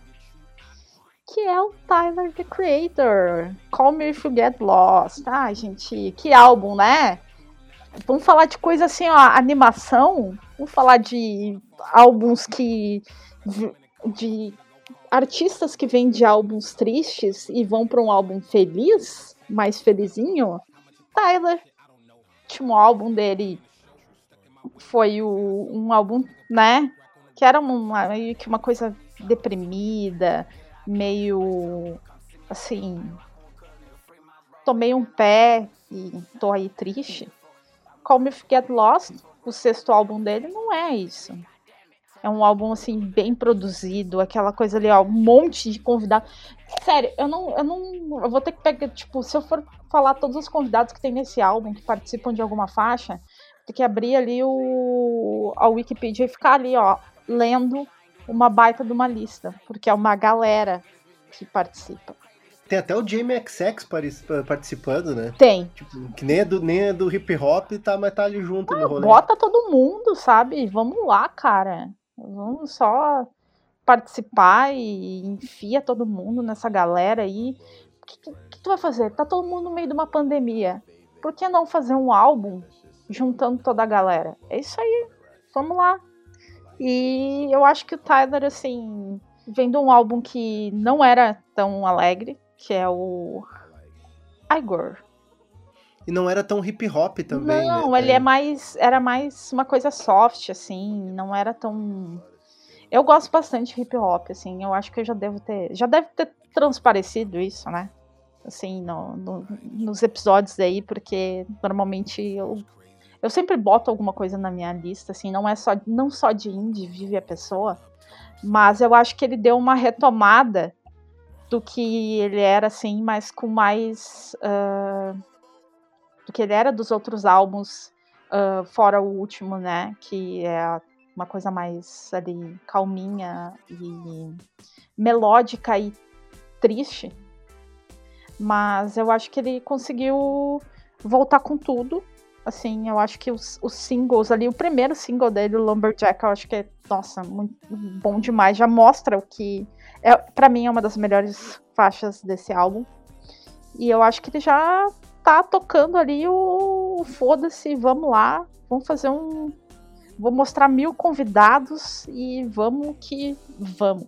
Que é o Tyler the Creator. Call Me If You Get Lost. Ai, gente, que álbum, né? Vamos falar de coisa assim, ó, animação. Vamos falar de álbuns que. de artistas que vêm de álbuns tristes e vão para um álbum feliz, mais felizinho. Tyler. O último álbum dele foi o, um álbum, né? Que era uma, uma coisa deprimida, meio assim. Tomei um pé e tô aí triste. Call Me If Get Lost, o sexto álbum dele, não é isso. É um álbum, assim, bem produzido, aquela coisa ali, ó, um monte de convidados. Sério, eu não, eu não. Eu vou ter que pegar, tipo, se eu for falar todos os convidados que tem nesse álbum, que participam de alguma faixa, tem que abrir ali o, a Wikipedia e ficar ali, ó, lendo uma baita de uma lista, porque é uma galera que participa. Tem até o Jamie XX participando, né? Tem. Tipo, que nem é do, nem é do hip hop, tá, mas tá ali junto no rolê. Bota todo mundo, sabe? Vamos lá, cara. Vamos só participar e enfia todo mundo nessa galera aí. O que, que, que tu vai fazer? Tá todo mundo no meio de uma pandemia. Por que não fazer um álbum juntando toda a galera? É isso aí. Vamos lá. E eu acho que o Tyler, assim, vem de um álbum que não era tão alegre, que é o Igor. E não era tão hip hop também, Não, né? ele é mais. Era mais uma coisa soft, assim, não era tão. Eu gosto bastante de hip hop, assim. Eu acho que eu já devo ter. Já deve ter transparecido isso, né? Assim, no, no- nos episódios aí, porque normalmente eu. Eu sempre boto alguma coisa na minha lista, assim, não é só, não só de indie vive a pessoa, mas eu acho que ele deu uma retomada do que ele era, assim, mas com mais. ah, do que ele era dos outros álbuns, ah, fora o último, né? Que é uma coisa mais ali calminha e melódica e triste. Mas eu acho que ele conseguiu voltar com tudo. Assim, eu acho que os, os singles ali, o primeiro single dele, o Lumberjack, eu acho que é, nossa, muito bom demais. Já mostra o que. É, para mim é uma das melhores faixas desse álbum. E eu acho que ele já tá tocando ali o, o foda-se, vamos lá, vamos fazer um. Vou mostrar mil convidados e vamos que vamos.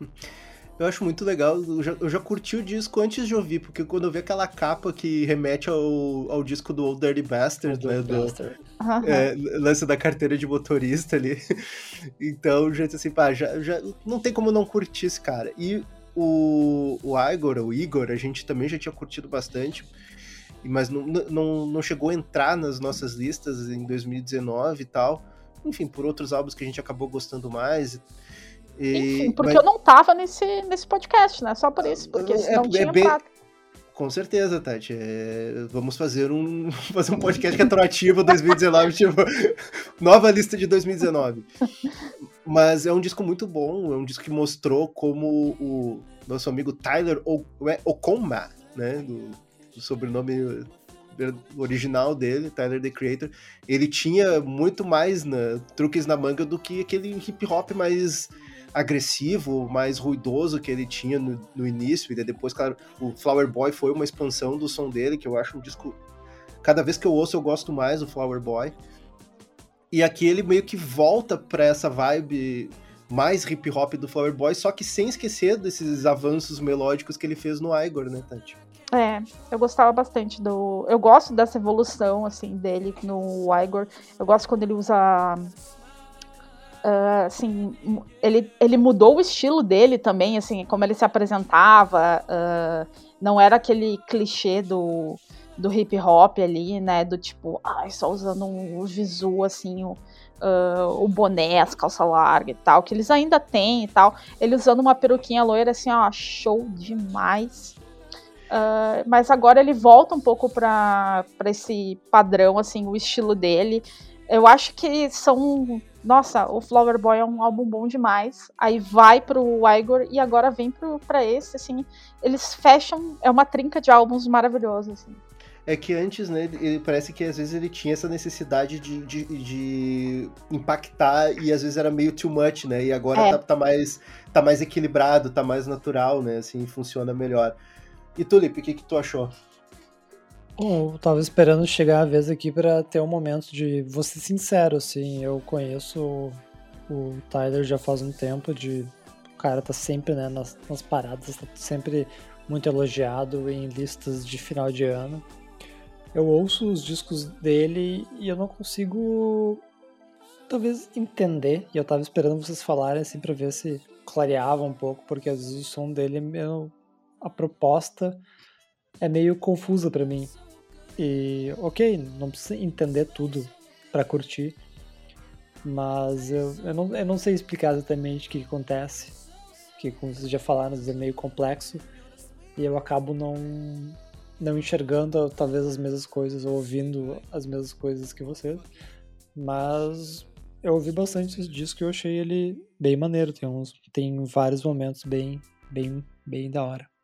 (laughs) Eu acho muito legal, eu já, eu já curti o disco antes de ouvir, porque quando eu vi aquela capa que remete ao, ao disco do Old Dirty Bastard, né, do, Aham. é, lance da carteira de motorista ali. (laughs) Então, disse assim, pá, já, já não tem como não curtir esse cara. E o, o Igor, o Igor, a gente também já tinha curtido bastante, mas não, não, não chegou a entrar nas nossas listas em 2019 e tal. Enfim, por outros álbuns que a gente acabou gostando mais. E- Enfim, porque mas- eu não tava nesse, nesse podcast, né? Só por isso, porque É- senão é tinha bem- entrado. Com certeza, Tati. É, vamos fazer um, (laughs) fazer um podcast retroativo 2019, (laughs) tipo, nova lista de 2019. Mas é um disco muito bom, é um disco que mostrou como o nosso amigo Tyler O- é, Okonma, né, do, do sobrenome original dele, Tyler the Creator, ele tinha muito mais né, truques na manga do que aquele hip hop mais agressivo, mais ruidoso que ele tinha no, no início, e depois, claro, o Flower Boy foi uma expansão do som dele, que eu acho um disco. Cada vez que eu ouço, eu gosto mais do Flower Boy. E aqui ele meio que volta pra essa vibe mais hip hop do Flower Boy, só que sem esquecer desses avanços melódicos que ele fez no Igor, né, Tati? É, eu gostava bastante do. Eu gosto dessa evolução, assim, dele no Igor. Eu gosto quando ele usa. Ah, assim, ele, ele mudou o estilo dele também, assim, como ele se apresentava. ah, não era aquele clichê do, do hip hop ali, né? Do tipo, ai, só usando um, o visu, assim, o- uh, o boné, as calças largas e tal, que eles ainda têm e tal. Ele usando uma peruquinha loira, assim, ó, show demais. Uh, mas agora ele volta um pouco para esse padrão, assim, o estilo dele. Eu acho que são. Nossa, o Flower Boy é um álbum bom demais. Aí vai pro Igor e agora vem pro, pra esse, assim. Eles fecham. É uma trinca de álbuns maravilhosos, assim. É que antes, né, ele parece que às vezes ele tinha essa necessidade de, de, de impactar e às vezes era meio too much, né? E agora é. tá, tá, mais, tá mais equilibrado, tá mais natural, né? Assim, funciona melhor. E Tulip, o que, que tu achou? Bom, eu tava esperando chegar a vez aqui para ter um momento de. Ser sincero, assim, eu conheço o Tyler já faz um tempo de. O cara tá sempre né, nas, nas paradas, tá sempre muito elogiado em listas de final de ano. Eu ouço os discos dele e eu não consigo talvez entender, e eu tava esperando vocês falarem assim pra ver se clareava um pouco, porque às vezes o som dele, eu, a proposta é meio confusa para mim. E ok, não precisa entender tudo para curtir, mas eu, eu, não, eu não sei explicar exatamente o que, que acontece, que como vocês já falaram, é meio complexo, e eu acabo não, não enxergando talvez as mesmas coisas, ou ouvindo as mesmas coisas que vocês, mas eu ouvi bastante esse disco e eu achei ele bem maneiro, tem, uns, tem vários momentos bem, bem, bem da hora.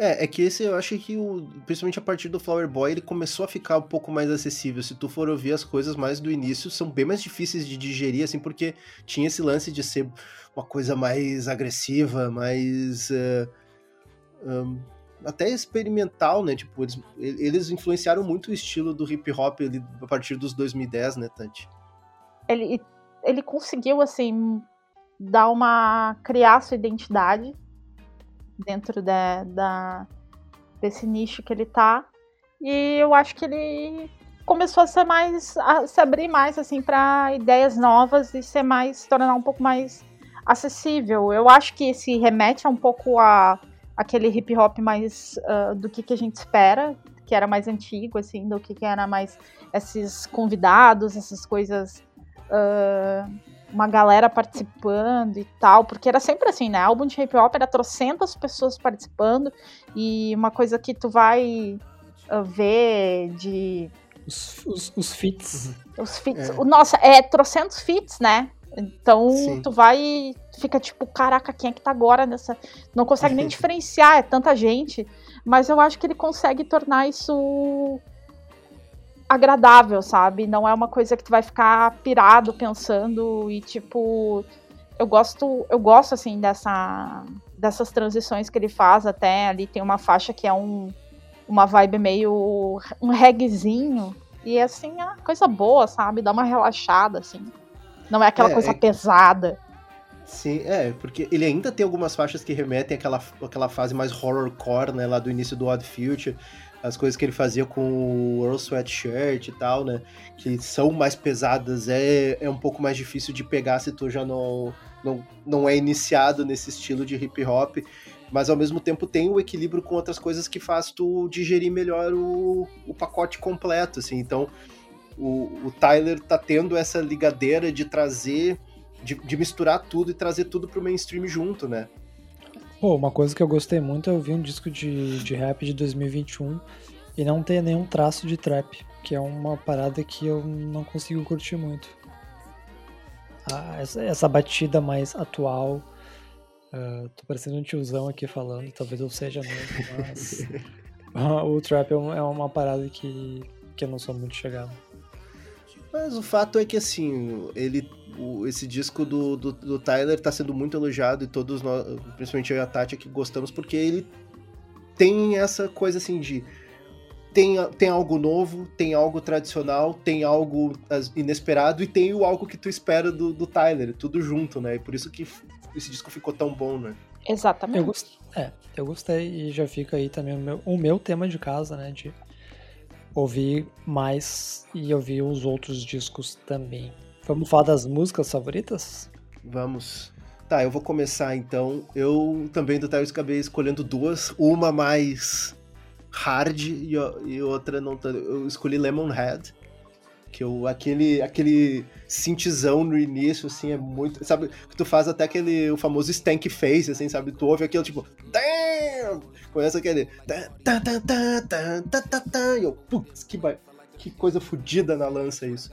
É, é que esse eu acho que, o, principalmente a partir do Flower Boy, ele começou a ficar um pouco mais acessível. Se tu for ouvir as coisas mais do início, são bem mais difíceis de digerir, assim, porque tinha esse lance de ser uma coisa mais agressiva, mais. Uh, eh, um, até experimental, né? Tipo, eles, eles influenciaram muito o estilo do hip hop ali, a partir dos 2010, né, Tante? Ele, ele conseguiu, assim, dar uma. criar sua identidade dentro da, da, desse nicho que ele tá. E eu acho que ele começou a ser mais a se abrir mais assim para ideias novas e ser mais se tornar um pouco mais acessível. Eu acho que esse remete a um pouco a aquele hip hop mais uh, do que, que a gente espera, que era mais antigo assim, do que, que era mais esses convidados, essas coisas uh, uma galera participando e tal, porque era sempre assim, né? Álbum de hip hop era trocentas pessoas participando e uma coisa que tu vai uh, ver de. Os, os, os fits. Os fits. É. Nossa, é trocentos fits, né? Então Sim. tu vai e fica tipo, caraca, quem é que tá agora nessa. Não consegue nem (laughs) diferenciar, é tanta gente. Mas eu acho que ele consegue tornar isso agradável, sabe? Não é uma coisa que tu vai ficar pirado pensando e tipo, eu gosto, eu gosto assim dessa dessas transições que ele faz até ali tem uma faixa que é um uma vibe meio um reggaezinho e assim é uma coisa boa, sabe? Dá uma relaxada assim. Não é aquela é, coisa é... pesada. Sim, é, porque ele ainda tem algumas faixas que remetem àquela, àquela fase mais horrorcore, né, lá do início do Odd Future, as coisas que ele fazia com o Earl Sweatshirt e tal, né? Que são mais pesadas, é, é um pouco mais difícil de pegar se tu já não, não, não é iniciado nesse estilo de hip hop. Mas ao mesmo tempo tem o equilíbrio com outras coisas que faz tu digerir melhor o, o pacote completo, assim. Então o, o Tyler tá tendo essa ligadeira de trazer, de, de misturar tudo e trazer tudo pro mainstream junto, né? Pô, uma coisa que eu gostei muito é ouvir um disco de, de rap de 2021 e não ter nenhum traço de trap, que é uma parada que eu não consigo curtir muito. Ah, essa, essa, batida mais atual. Uh, tô parecendo um tiozão aqui falando, talvez eu seja mesmo, mas (laughs) o trap é uma, é uma parada que, que eu não sou muito chegado. Mas o fato é que, assim, ele, o, esse disco do, do, do, Tyler tá sendo muito elogiado e todos nós, principalmente eu e a Tati aqui, gostamos porque ele tem essa coisa, assim, de tem, tem algo novo, tem algo tradicional, tem algo inesperado e tem o algo que tu espera do, do Tyler, tudo junto, né? E por isso que esse disco ficou tão bom, né? Exatamente. Eu gostei, é, eu gostei e já fica aí também o meu, o meu tema de casa, né? De ouvir mais e ouvir os outros discos também. Vamos falar das músicas favoritas? Vamos. Tá, eu vou começar então. Eu também do Tyrese acabei escolhendo duas, uma mais hard e, e outra não tanto. Eu escolhi Lemonhead, Que eu, aquele, aquele cintizão no início, assim, é muito. Sabe, que tu faz até aquele o famoso stank face, assim, sabe? Tu ouve aquilo tipo. Damn! Conhece aquele. Tan, tan, tan, tan, tan, tan, e eu, putz, que, que coisa fodida na lança isso.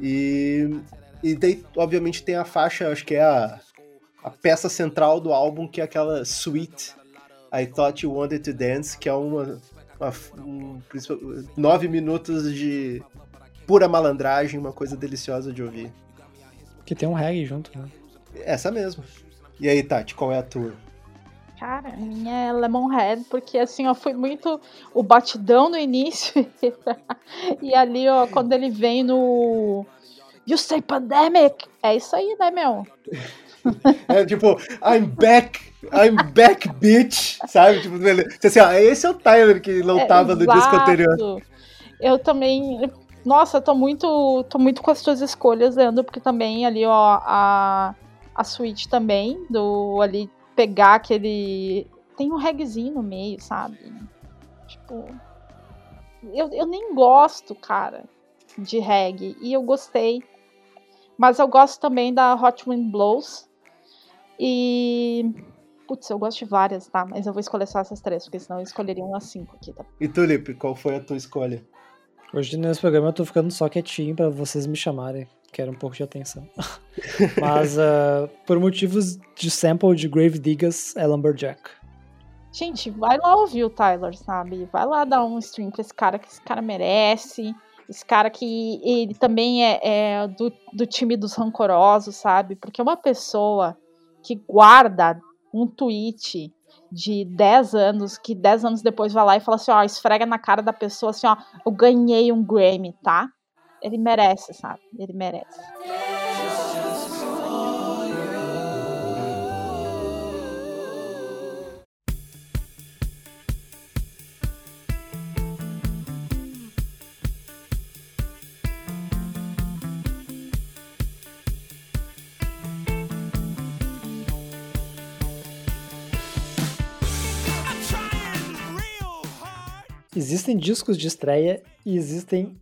E. E daí, obviamente, tem a faixa, acho que é a, a peça central do álbum, que é aquela Sweet I Thought You Wanted to Dance, que é uma, uma um, nove minutos de pura malandragem, uma coisa deliciosa de ouvir. Que tem um reggae junto, né? Essa mesmo. E aí, Tati, qual é a tua? Cara, a minha é Lemonhead, porque assim, ó, foi muito o batidão no início. (laughs) e ali, ó, quando ele vem no. You say pandemic! É isso aí, né, meu? (laughs) é tipo, I'm back, I'm back, bitch, sabe? Tipo, assim, ó, esse é o Tyler que não é, tava no disco anterior. Eu também nossa, tô muito, tô muito com as tuas escolhas, Leandro, porque também ali, ó, a, a suíte também, do ali pegar aquele. Tem um reggaezinho no meio, sabe? Tipo. Eu, eu nem gosto, cara, de reggae. E eu gostei. Mas eu gosto também da Hot Wind Blows. E. Putz, eu gosto de várias, tá? Mas eu vou escolher só essas três, porque senão eu escolheria umas cinco aqui, tá? E Tulip, qual foi a tua escolha? Hoje nesse programa eu tô ficando só quietinho para vocês me chamarem. Quero um pouco de atenção. (laughs) Mas uh, por motivos de sample de Grave Diggers é Lumberjack. Gente, vai lá ouvir o Tyler, sabe? Vai lá dar um stream pra esse cara que esse cara merece. Esse cara que ele também é, é do, do time dos rancorosos, sabe? Porque uma pessoa que guarda um tweet de 10 anos, que 10 anos depois vai lá e fala assim, ó, esfrega na cara da pessoa assim, ó, eu ganhei um Grammy, tá? Ele merece, sabe? Ele merece. Existem discos de estreia e existem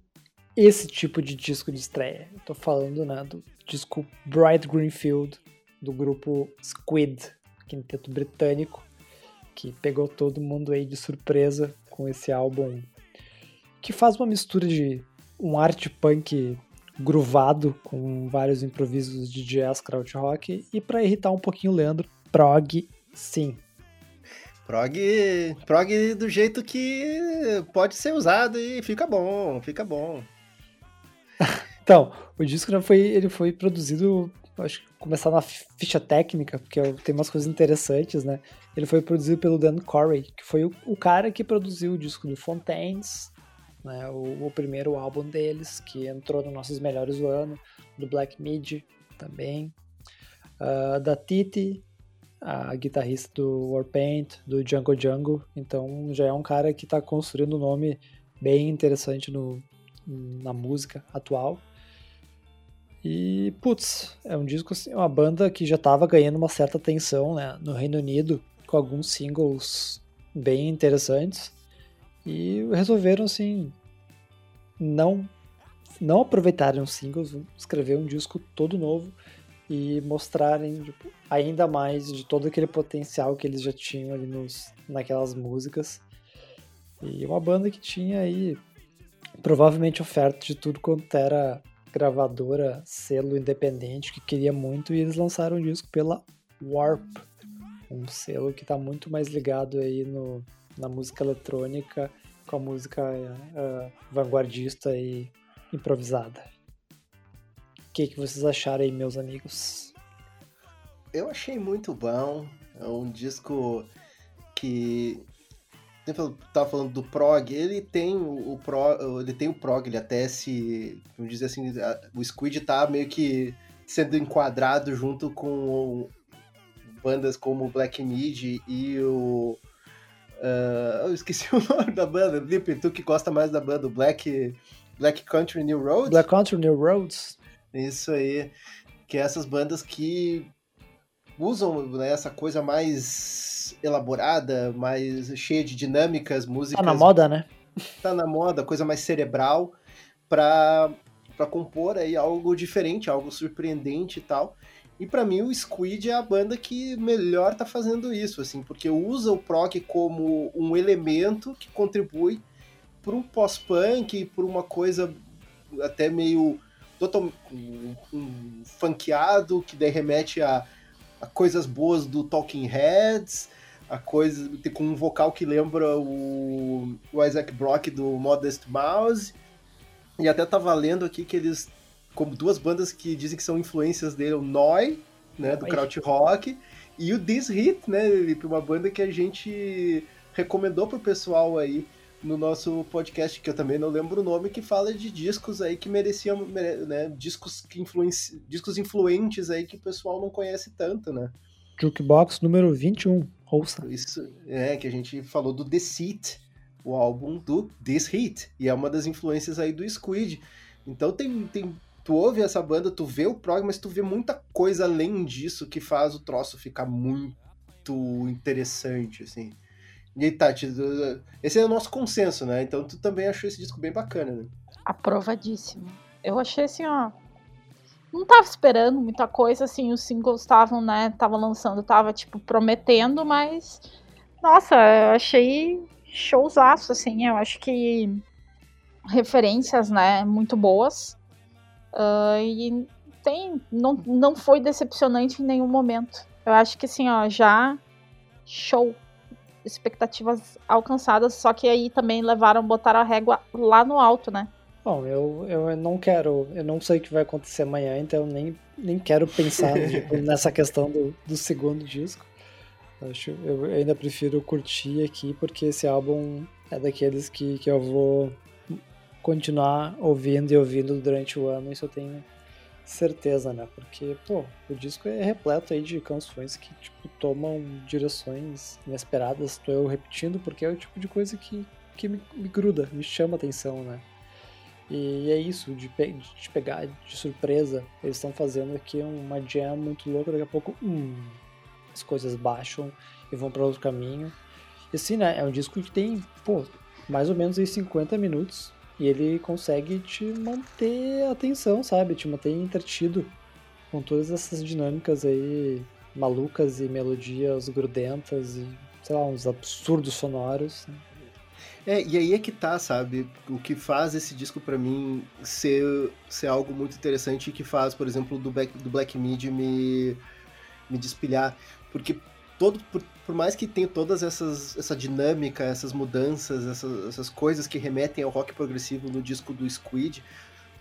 esse tipo de disco de estreia. Eu tô falando né, do disco Bright Greenfield, do grupo Squid, quinteto britânico, que pegou todo mundo aí de surpresa com esse álbum que faz uma mistura de um art punk groovado com vários improvisos de jazz, krautrock e para irritar um pouquinho o Leandro, prog sim. Prog, prog do jeito que pode ser usado e fica bom, fica bom. (laughs) então, o disco já foi, ele foi produzido, acho que começar na ficha técnica, porque tem umas coisas interessantes, né? Ele foi produzido pelo Dan Corey, que foi o, o cara que produziu o disco do Fontaines, né? O, o, primeiro álbum deles, que entrou nos nossos melhores do ano, do Black Midi também, uh, da Titi, a guitarrista do Warpaint, do Django Django, então já é um cara que está construindo um nome bem interessante no, na música atual. E, putz, é um disco, assim, uma banda que já estava ganhando uma certa atenção né, no Reino Unido, com alguns singles bem interessantes. E resolveram, assim, não, não aproveitarem os singles, escrever um disco todo novo e mostrarem tipo, ainda mais de todo aquele potencial que eles já tinham ali nos, naquelas músicas. E uma banda que tinha aí provavelmente oferta de tudo quanto era gravadora, selo independente, que queria muito, e eles lançaram um disco pela Warp, um selo que está muito mais ligado aí no, na música eletrônica, com a música uh, vanguardista e improvisada que, que vocês acharam aí, meus amigos? Eu achei muito bom. É um disco que eu tava falando do prog, ele tem o, pro, ele tem o prog, ele até se, vamos dizer assim, o Squid tá meio que sendo enquadrado junto com bandas como o Black Mid e o uh, eu esqueci (laughs) o nome da banda, Lipe, tu que gosta mais da banda, o Black Black Country New Roads? Black Country New Roads. Isso aí. Que é essas bandas que usam né, essa coisa mais elaborada, mais cheia de dinâmicas, músicas. Tá na moda, né? Tá na moda, coisa mais cerebral, pra para compor aí algo diferente, algo surpreendente e tal. E para mim o Squid é a banda que melhor tá fazendo isso, assim, porque usa o prog como um elemento que contribui por um pós-punk, por uma coisa até meio total um, um funkeado que daí remete a, a, coisas boas do Talking Heads, a coisa com um vocal que lembra o, o Isaac Brock do Modest Mouse. E até tá valendo aqui que eles como duas bandas que dizem que são influências dele, o Noi, né, do Kraut Rock, e o This Hit, né, uma banda que a gente recomendou pro pessoal aí no nosso podcast, que eu também não lembro o nome, que fala de discos aí que mereciam, né, discos, que influenci, discos influentes aí que o pessoal não conhece tanto, né. Jukebox número 21, ouça. Isso, é, que a gente falou do The Seat, o álbum do This Hit, e é uma das influências aí do Squid. Então tem, tem tu ouve essa banda, tu vê o prog, mas tu vê muita coisa além disso que faz o troço ficar muito interessante, assim. E aí, Tati, esse é o nosso consenso, né? Então tu também achou esse disco bem bacana, né? Aprovadíssimo. Eu achei assim, ó. Não tava esperando muita coisa, assim, os singles estavam, né? Tava lançando, tava, tipo, prometendo, mas. Nossa, eu achei showzaço, assim. Eu acho que referências, né, muito boas. Uh, e tem, não, não foi decepcionante em nenhum momento. Eu acho que assim, ó, já show. Expectativas alcançadas, só que aí também levaram, botaram a régua lá no alto, né? Bom, eu, eu não quero, eu não sei o que vai acontecer amanhã, então eu nem, nem quero pensar (laughs) tipo, nessa questão do, do segundo disco. Acho, eu ainda prefiro curtir aqui, porque esse álbum é daqueles que, que eu vou continuar ouvindo e ouvindo durante o ano, isso eu tenho certeza, né? Porque, pô, o disco é repleto aí de canções que, tipo, tomam direções inesperadas. Tô eu repetindo porque é o tipo de coisa que, que me, me gruda, me chama atenção, né? E é isso, de, pe de pegar de surpresa. Eles estão fazendo aqui uma jam muito louca, daqui a pouco, hum, as coisas baixam e vão para outro caminho. E assim, né? É um disco que tem, pô, mais ou menos aí 50 minutos e ele consegue te manter atenção, sabe? Te manter entretido com todas essas dinâmicas aí malucas e melodias grudentas e, sei lá, uns absurdos sonoros. Né? É, e aí é que tá, sabe? O que faz esse disco para mim ser, ser algo muito interessante que faz, por exemplo, do Black, do Black Mid me, me despilhar. Porque todo, por, por, mais que tenha todas essas essa dinâmica, essas mudanças, essas, essas coisas que remetem ao rock progressivo no disco do Squid,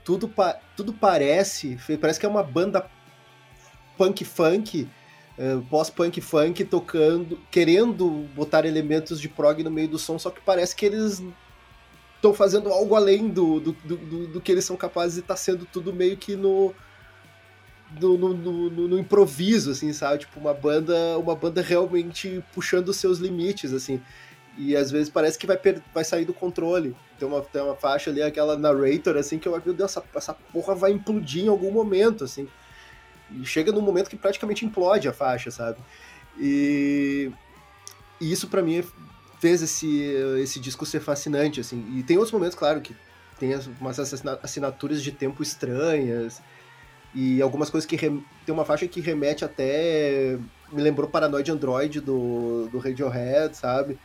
tudo, tudo parece, parece que é uma banda punk funk, uh, pós-punk funk tocando, querendo botar elementos de prog no meio do som, só que parece que eles estão fazendo algo além do, do, do, do, que eles são capazes e tá sendo tudo meio que no no, no, no, no, improviso, assim, sabe? Tipo, uma banda, uma banda realmente puxando os seus limites, assim. E às vezes parece que vai, vai sair do controle. Tem uma, tem uma faixa ali, aquela narrator, assim, que eu, meu Deus, essa, essa porra vai implodir em algum momento, assim. E chega num momento que praticamente implode a faixa, sabe? E, e isso para mim fez esse, esse disco ser fascinante, assim. E tem outros momentos, claro, que tem umas assinaturas de tempo estranhas, e algumas coisas que. Rem... Tem uma faixa que remete até. Me lembrou Paranoid Android do, do Radiohead, sabe?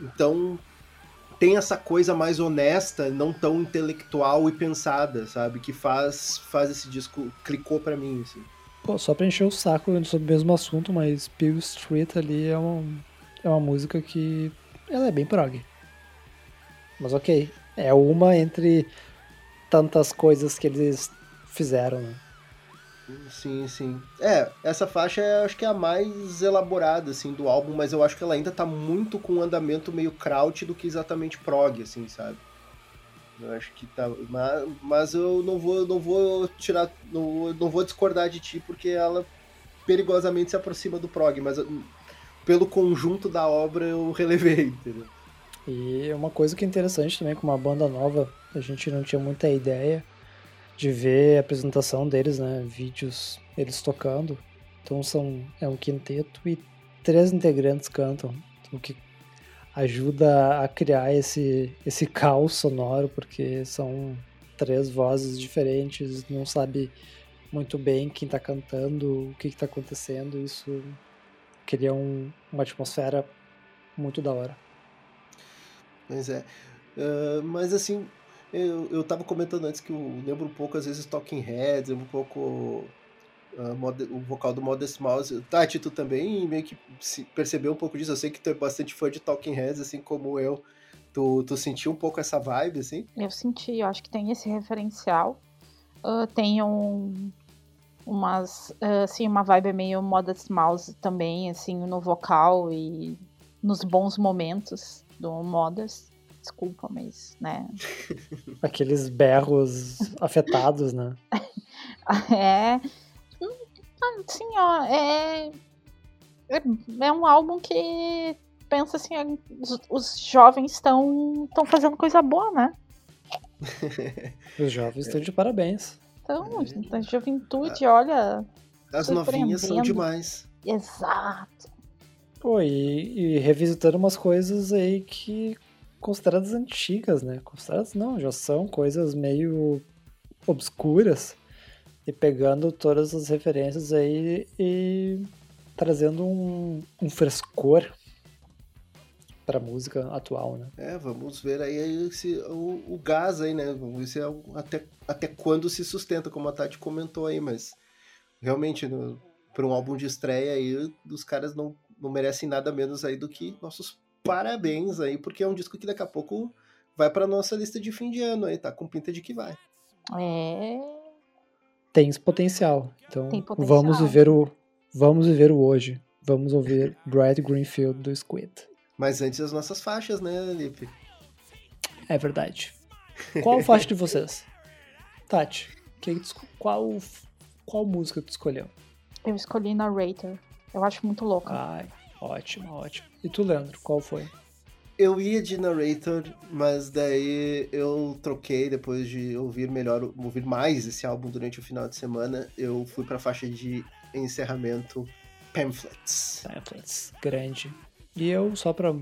Então. Tem essa coisa mais honesta, não tão intelectual e pensada, sabe? Que faz, faz esse disco. clicou para mim, assim. Pô, só pra encher o saco sobre o mesmo assunto, mas Peel Street ali é uma, é uma música que. Ela é bem prog. Mas ok. É uma entre tantas coisas que eles fizeram, né? Sim, sim. É, essa faixa é, acho que é a mais elaborada, assim, do álbum, mas eu acho que ela ainda tá muito com um andamento meio kraut do que exatamente prog, assim, sabe? Eu acho que tá. Mas, mas eu não vou, não vou tirar. Não, não vou discordar de ti, porque ela perigosamente se aproxima do prog, mas pelo conjunto da obra eu relevei, entendeu? E uma coisa que é interessante também, com uma banda nova, a gente não tinha muita ideia de ver a apresentação deles, né? Vídeos eles tocando. Então são é um quinteto e três integrantes cantam, o que ajuda a criar esse esse caos sonoro porque são três vozes diferentes, não sabe muito bem quem tá cantando, o que que tá acontecendo, isso cria um, uma atmosfera muito da hora. Pois é. Uh, mas assim, eu, eu tava comentando antes que eu lembro um pouco, às vezes, Talking Heads, um pouco uh, o vocal do Modest Mouse. Tati, tu também meio que percebeu um pouco disso? Eu sei que tu é bastante fã de Talking Heads, assim como eu. Tu, tu sentiu um pouco essa vibe, assim? Eu senti, eu acho que tem esse referencial. Uh, tem um, umas, uh, assim, uma vibe meio Modest Mouse também, assim, no vocal e nos bons momentos do Modest. Desculpa, mas, né? (laughs) Aqueles berros afetados, né? (laughs) é. Assim, ó, é, é. É um álbum que pensa assim, os, os jovens estão estão fazendo coisa boa, né? (laughs) Os jovens estão de parabéns. Então, a juventude, olha. As novinhas são demais. Exato. Pô, e, e, revisitando umas coisas aí que consideradas antigas, né? Consideradas não, já são coisas meio obscuras. E pegando todas as referências aí e trazendo um, um frescor para música atual, né? É, vamos ver aí se, o, o gás aí, né? Vamos ver se é até, até quando se sustenta, como a Tati comentou aí, mas realmente para um álbum de estreia aí, os caras não, não merecem nada menos aí do que nossos parabéns aí, porque é um disco que daqui a pouco vai para nossa lista de fim de ano aí, tá com pinta de que vai. É. Tem esse potencial. Então, Tem potencial. vamos viver o vamos viver o hoje. Vamos ouvir Bright Greenfield do Squid. Mas antes as nossas faixas, né, Lipe? É verdade. Qual faixa de vocês? (laughs) Tati, que, qual, qual música tu escolheu? Eu escolhi Narrator. Eu acho muito louca. Ai, ótimo, ótimo. E tu, Leandro, qual foi? Eu ia de Narrator, mas daí eu troquei depois de ouvir melhor, ouvir mais esse álbum durante o final de semana. Eu fui pra faixa de encerramento Pamphlets. Pamphlets, grande. E eu, só pra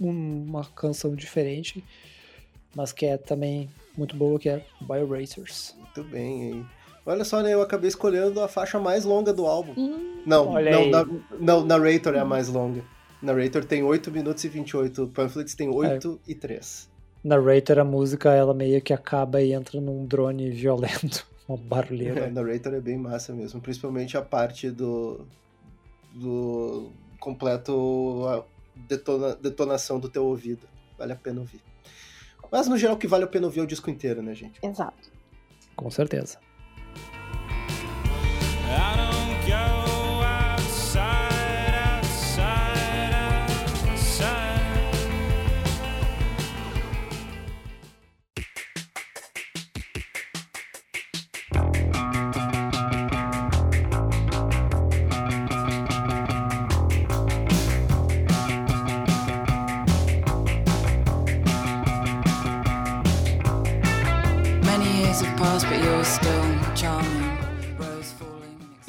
uma canção diferente, mas que é também muito boa, que é Bioracers. Muito bem, aí. Olha só, né? Eu acabei escolhendo a faixa mais longa do álbum. Hum, não, não, na, não, Narrator é a mais longa. Narrator tem 8 minutos e 28, Pamphlets tem 8 é. e 3. Narrator, a música, ela meio que acaba e entra num drone (laughs) violento, uma barulheira. É, Narrator é bem massa mesmo, principalmente a parte do, do completo detona, detonação do teu ouvido. Vale a pena ouvir. Mas no geral o que vale a pena ouvir é o disco inteiro, né, gente? Exato. Com certeza.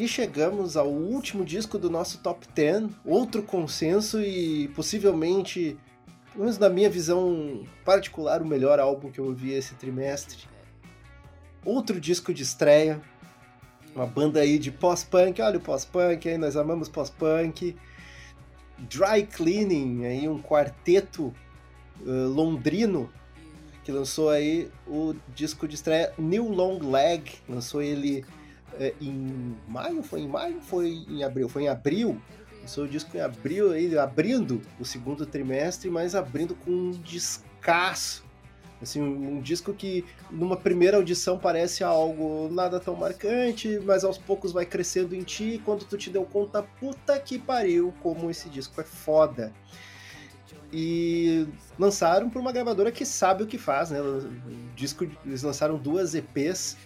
Chegamos ao último disco do nosso top 10, outro consenso e possivelmente, pelo menos na minha visão particular, o melhor álbum que eu ouvi esse trimestre. Outro disco de estreia, uma banda aí de pós-punk, olha o pós-punk aí, nós amamos pós-punk. Dry Cleaning, aí um quarteto uh, londrino que lançou aí o disco de estreia New Long Leg, lançou ele é, em maio, foi em maio foi em abril? Foi em abril. Lançou o disco em abril, aí, abrindo o segundo trimestre, mas abrindo com um descasso. Assim, um, disco que numa primeira audição parece algo nada tão marcante, mas aos poucos vai crescendo em ti e quando tu te deu conta, puta que pariu, como esse disco é foda e lançaram para uma gravadora que sabe o que faz, né? O disco, eles lançaram duas EPs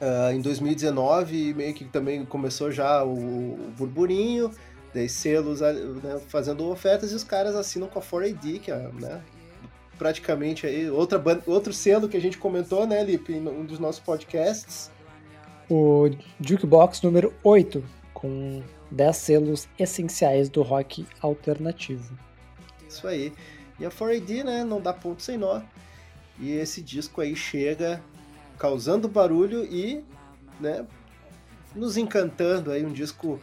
uh, em 2019, meio que também começou já o, o burburinho, daí selos né, fazendo ofertas e os caras assinam com a 4AD, que é né, praticamente aí outra outro selo que a gente comentou, né, Lipe, em um dos nossos podcasts. O Jukebox número 8, com 10 selos essenciais do rock alternativo. Isso aí. E a 4AD, né, não dá ponto sem nó. E esse disco aí chega causando barulho e, né, nos encantando aí um disco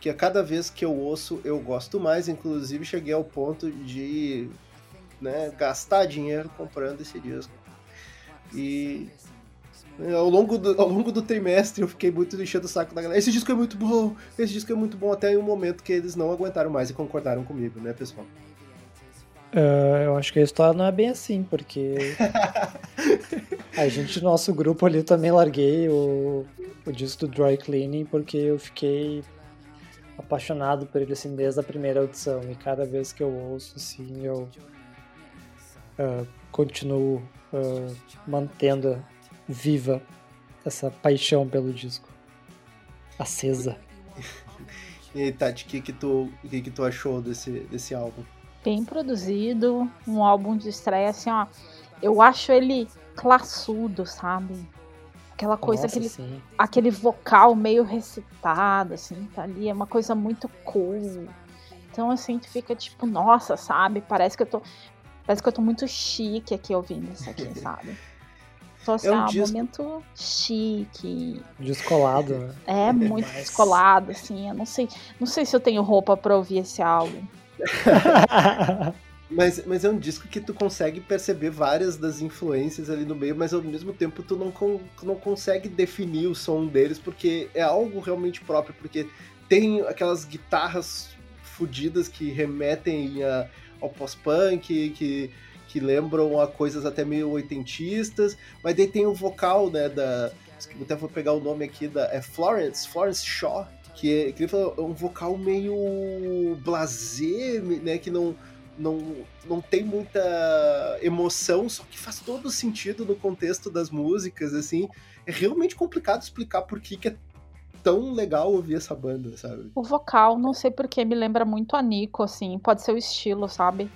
que a cada vez que eu ouço eu gosto mais, inclusive cheguei ao ponto de né, gastar dinheiro comprando esse disco. E ao longo, do, ao longo do trimestre eu fiquei muito enchendo o saco da galera. Esse disco é muito bom, esse disco é muito bom, até em um momento que eles não aguentaram mais e concordaram comigo, né, pessoal? Uh, eu acho que a história não é bem assim, porque (laughs) a gente, no nosso grupo ali, também larguei o, o disco do Dry Cleaning porque eu fiquei apaixonado por ele assim desde a primeira audição e cada vez que eu ouço assim eu uh, continuo uh, mantendo viva essa paixão pelo disco acesa. (laughs) E aí, Tati, o que que tu, que que tu achou desse, desse álbum? Bem produzido, um álbum de estreia assim, ó. Eu acho ele classudo, sabe? Aquela coisa, Nossa, aquele, sim. aquele vocal meio recitado, assim, tá ali. É uma coisa muito cool. Então, assim, tu fica tipo, nossa, sabe? Parece que eu tô. Parece que eu tô muito chique aqui ouvindo isso aqui, (laughs) sabe? Tô assim, É um ah, disco- momento chique. Descolado, né? É muito (laughs) Mas- descolado, assim. Eu não sei, não sei se eu tenho roupa pra ouvir esse álbum. Mas, mas é um disco que tu consegue perceber várias das influências ali no meio, mas ao mesmo tempo tu não, con- não consegue definir o som deles, porque é algo realmente próprio, porque tem aquelas guitarras fodidas que remetem a- ao pós-punk, que, que lembram a coisas até meio oitentistas, mas daí tem o vocal, né, da... Até vou pegar o nome aqui, da é Florence, Florence Shaw, que, é, que ele falou, é um vocal meio blasé, né, que não não, não tem muita emoção, só que faz todo sentido no contexto das músicas, assim. É realmente complicado explicar por que, que é tão legal ouvir essa banda, sabe? O vocal, não sei porque, me lembra muito a Nico, assim. Pode ser o estilo, sabe?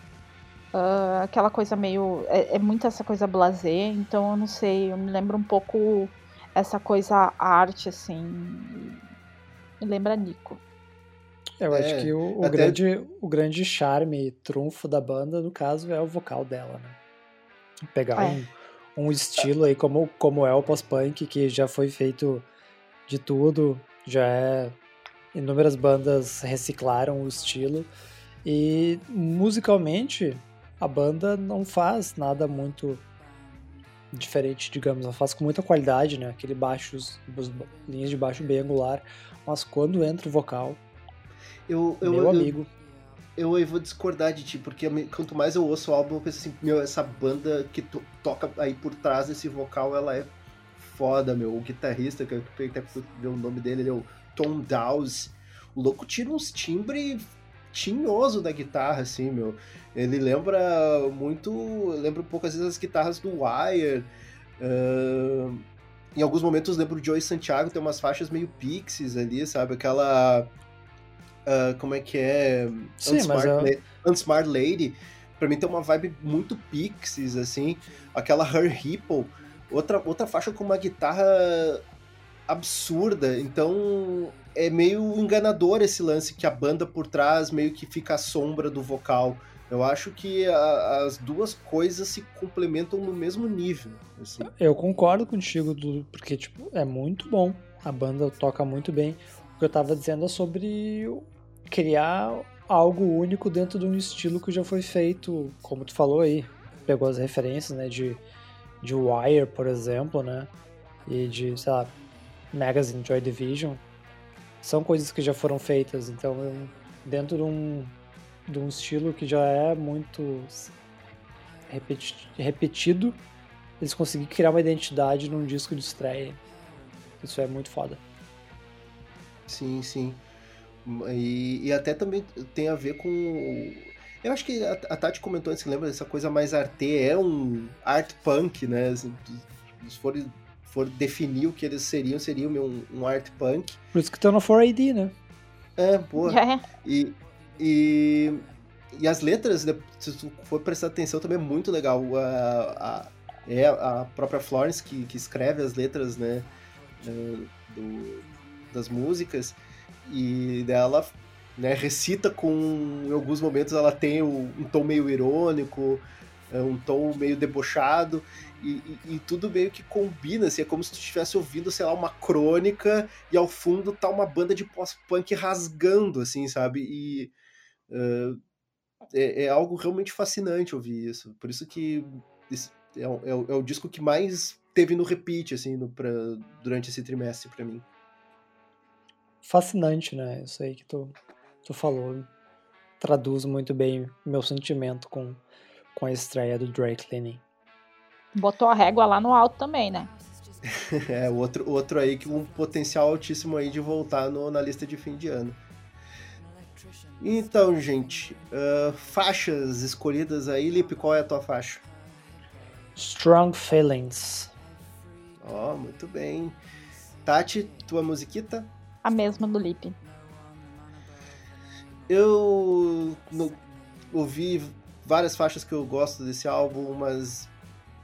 Ah, aquela coisa meio. É, é muito essa coisa blasé, então eu não sei. Eu me lembro um pouco essa coisa arte, assim. Me lembra Nico. Eu É, acho que o, o até- grande, o grande charme e trunfo da banda, no caso, é o vocal dela, né? Pegar É. um, um estilo aí como, como é o pós-punk, que já foi feito de tudo, já é. Inúmeras bandas reciclaram o estilo. E musicalmente, a banda não faz nada muito diferente, digamos. Ela faz com muita qualidade, né? Aquele baixos, as linhas de baixo bem angular. Mas quando entra o vocal, Eu, eu, meu eu, amigo. eu, eu vou discordar de ti, porque quanto mais eu ouço o álbum, eu penso assim, meu, essa banda que to- toca aí por trás desse vocal, ela é foda, meu. O guitarrista, que eu até ver o nome dele, ele é o Tom Dowse. O louco tira uns timbres tinhoso da guitarra, assim, meu. Ele lembra muito. Lembra um pouco, às vezes, as guitarras do Wire. ah, em alguns momentos lembro o Joey Santiago, tem umas faixas meio pixies ali, sabe? Aquela. ah, como é que é? Sim, Unsmart, eu- La- Unsmart Lady. Pra mim tem uma vibe muito pixies, assim. Aquela Her Hipple. Outra, outra faixa com uma guitarra absurda. Então é meio enganador esse lance que a banda por trás meio que fica à sombra do vocal. Eu acho que a- as duas coisas se complementam no mesmo nível. assim. Eu concordo contigo, Dudu, porque tipo, é muito bom. A banda toca muito bem. O que eu tava dizendo é sobre criar algo único dentro de um estilo que já foi feito, como tu falou aí. Pegou as referências, né, de, de Wire, por exemplo, né? E de, sei lá, Magazine Joy Division. São coisas que já foram feitas, então dentro de um, de um estilo que já é muito repeti- repetido, eles conseguiram criar uma identidade num disco de estreia. Isso é muito foda. Sim, sim. E, e até também tem a ver com. Eu acho que a, a Tati comentou antes, que lembra dessa coisa mais arte, é um art punk, né? Se se for, for definir o que eles seriam, seria um, um art punk. Por isso que estão no 4AD, né? É, boa. (laughs) É, E, e, e as letras, né, se tu for prestar atenção, também é muito legal. A, a- é a própria Florence que, que escreve as letras, né, eh, do- das músicas, e dela né, recita com, em alguns momentos ela tem um tom meio irônico, é um tom meio debochado e, e, e, tudo meio que combina, assim, é como se tu estivesse ouvindo, sei lá, uma crônica e ao fundo tá uma banda de pós-punk rasgando, assim, sabe? E é, é, algo realmente fascinante ouvir isso. Por isso que esse é, é, é, o disco que mais teve no repeat, assim, no, pra, durante esse trimestre para mim. Fascinante, né? Isso aí que tu, tu falou. Traduz muito bem meu sentimento com, com a estreia do Drake Cleaning. Botou a régua lá no alto também, né? (laughs) é, outro, outro aí que um potencial altíssimo aí de voltar no, na lista de fim de ano. Então, gente, uh, faixas escolhidas aí, Lipe, qual é a tua faixa? Strong Feelings. Ó, oh, muito bem. Tati, tua musiquita? A mesma do Lipe. Eu no, ouvi várias faixas que eu gosto desse álbum, mas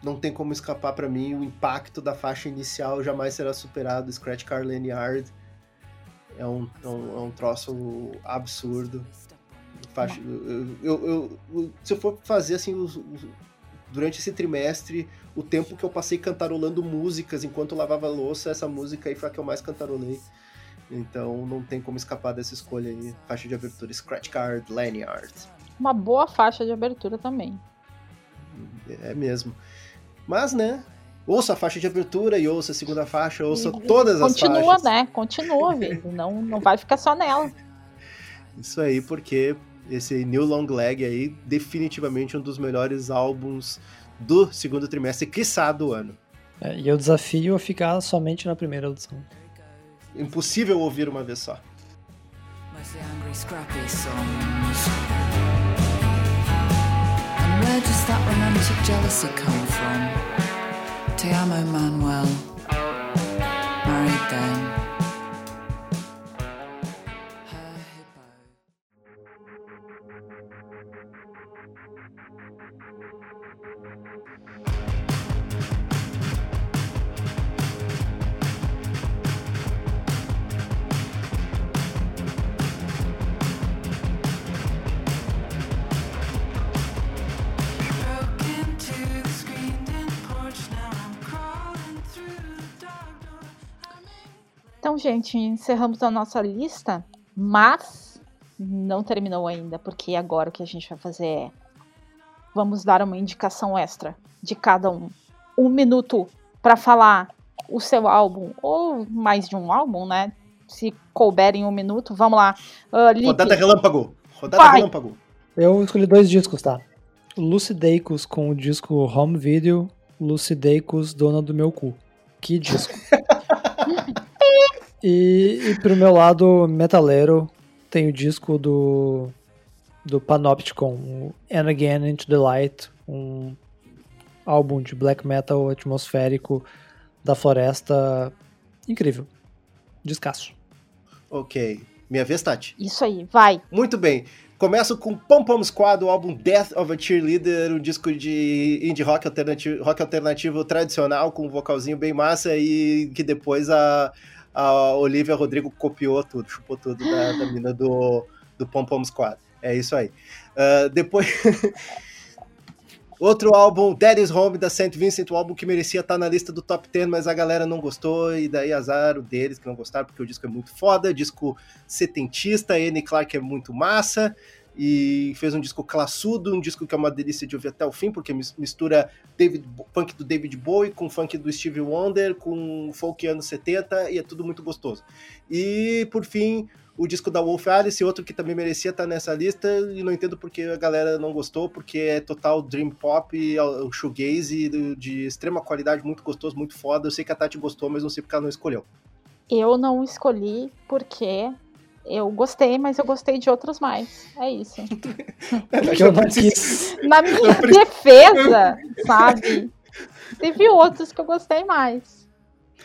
não tem como escapar para mim. O impacto da faixa inicial jamais será superado. Scratch Car Lanyard é um, é um, é um troço absurdo. Eu, eu, eu, se eu for fazer assim, os, os, durante esse trimestre, o tempo que eu passei cantarolando músicas enquanto lavava louça, essa música aí foi a que eu mais cantarolei. Então não tem como escapar dessa escolha aí. Faixa de abertura Scratch Card Lanyard. Uma boa faixa de abertura também. É mesmo. Mas, né? Ouça a faixa de abertura e ouça a segunda faixa, ouça e, todas as continua, faixas. Continua, né? Continua, (laughs) viu? Não, não vai ficar só nela. Isso aí, porque esse New Long Leg aí, definitivamente um dos melhores álbuns do segundo trimestre, quiçá do ano. É, e eu desafio a ficar somente na primeira audição. Impossível ouvir uma vez só. where does that romantic jealousy come from? Te amo, Manuel. Então, gente, encerramos a nossa lista, mas não terminou ainda, porque agora o que a gente vai fazer é vamos dar uma indicação extra de cada um. Um minuto para falar o seu álbum, ou mais de um álbum, né? Se couber em um minuto, vamos lá. Uh, Rodada Relâmpago. Rodada vai. Relâmpago. Eu escolhi dois discos, tá? Lucy Dacus com o disco Home Video, Lucy Dacus, Dona do Meu Cu. Que disco. (laughs) E, e pro meu lado metaleiro, tem o disco do, do Panopticon, And Again Into the Light, um álbum de black metal atmosférico da floresta incrível. Descasso. Ok. Minha vez, Tati. Isso aí, vai. Muito bem. Começo com Pom Pom Squad, o álbum Death of a Cheerleader, um disco de indie rock alternativo, rock alternativo tradicional, com um vocalzinho bem massa e que depois a, a Olivia Rodrigo copiou tudo, chupou tudo da, da mina do, do Pom Pom Squad. É isso aí. Uh, depois. (laughs) Outro álbum, Daddy's Home, da St. Vincent, um álbum que merecia estar na lista do top 10, mas a galera não gostou, e daí azar o deles que não gostaram, porque o disco é muito foda, disco setentista, Annie Clark é muito massa, e fez um disco classudo, um disco que é uma delícia de ouvir até o fim, porque mistura David, funk do David Bowie com funk do Stevie Wonder, com folk anos 70, e é tudo muito gostoso. E, por fim, o disco da Wolf Alice, outro que também merecia estar nessa lista, e não entendo porque a galera não gostou, porque é total dream pop, o shoegaze de, de extrema qualidade, muito gostoso, muito foda. Eu sei que a Tati gostou, mas não sei porque ela não escolheu. Eu não escolhi porque eu gostei, mas eu gostei de outros mais. É isso. eu quis. Na minha defesa, sabe? Teve outros que eu gostei mais.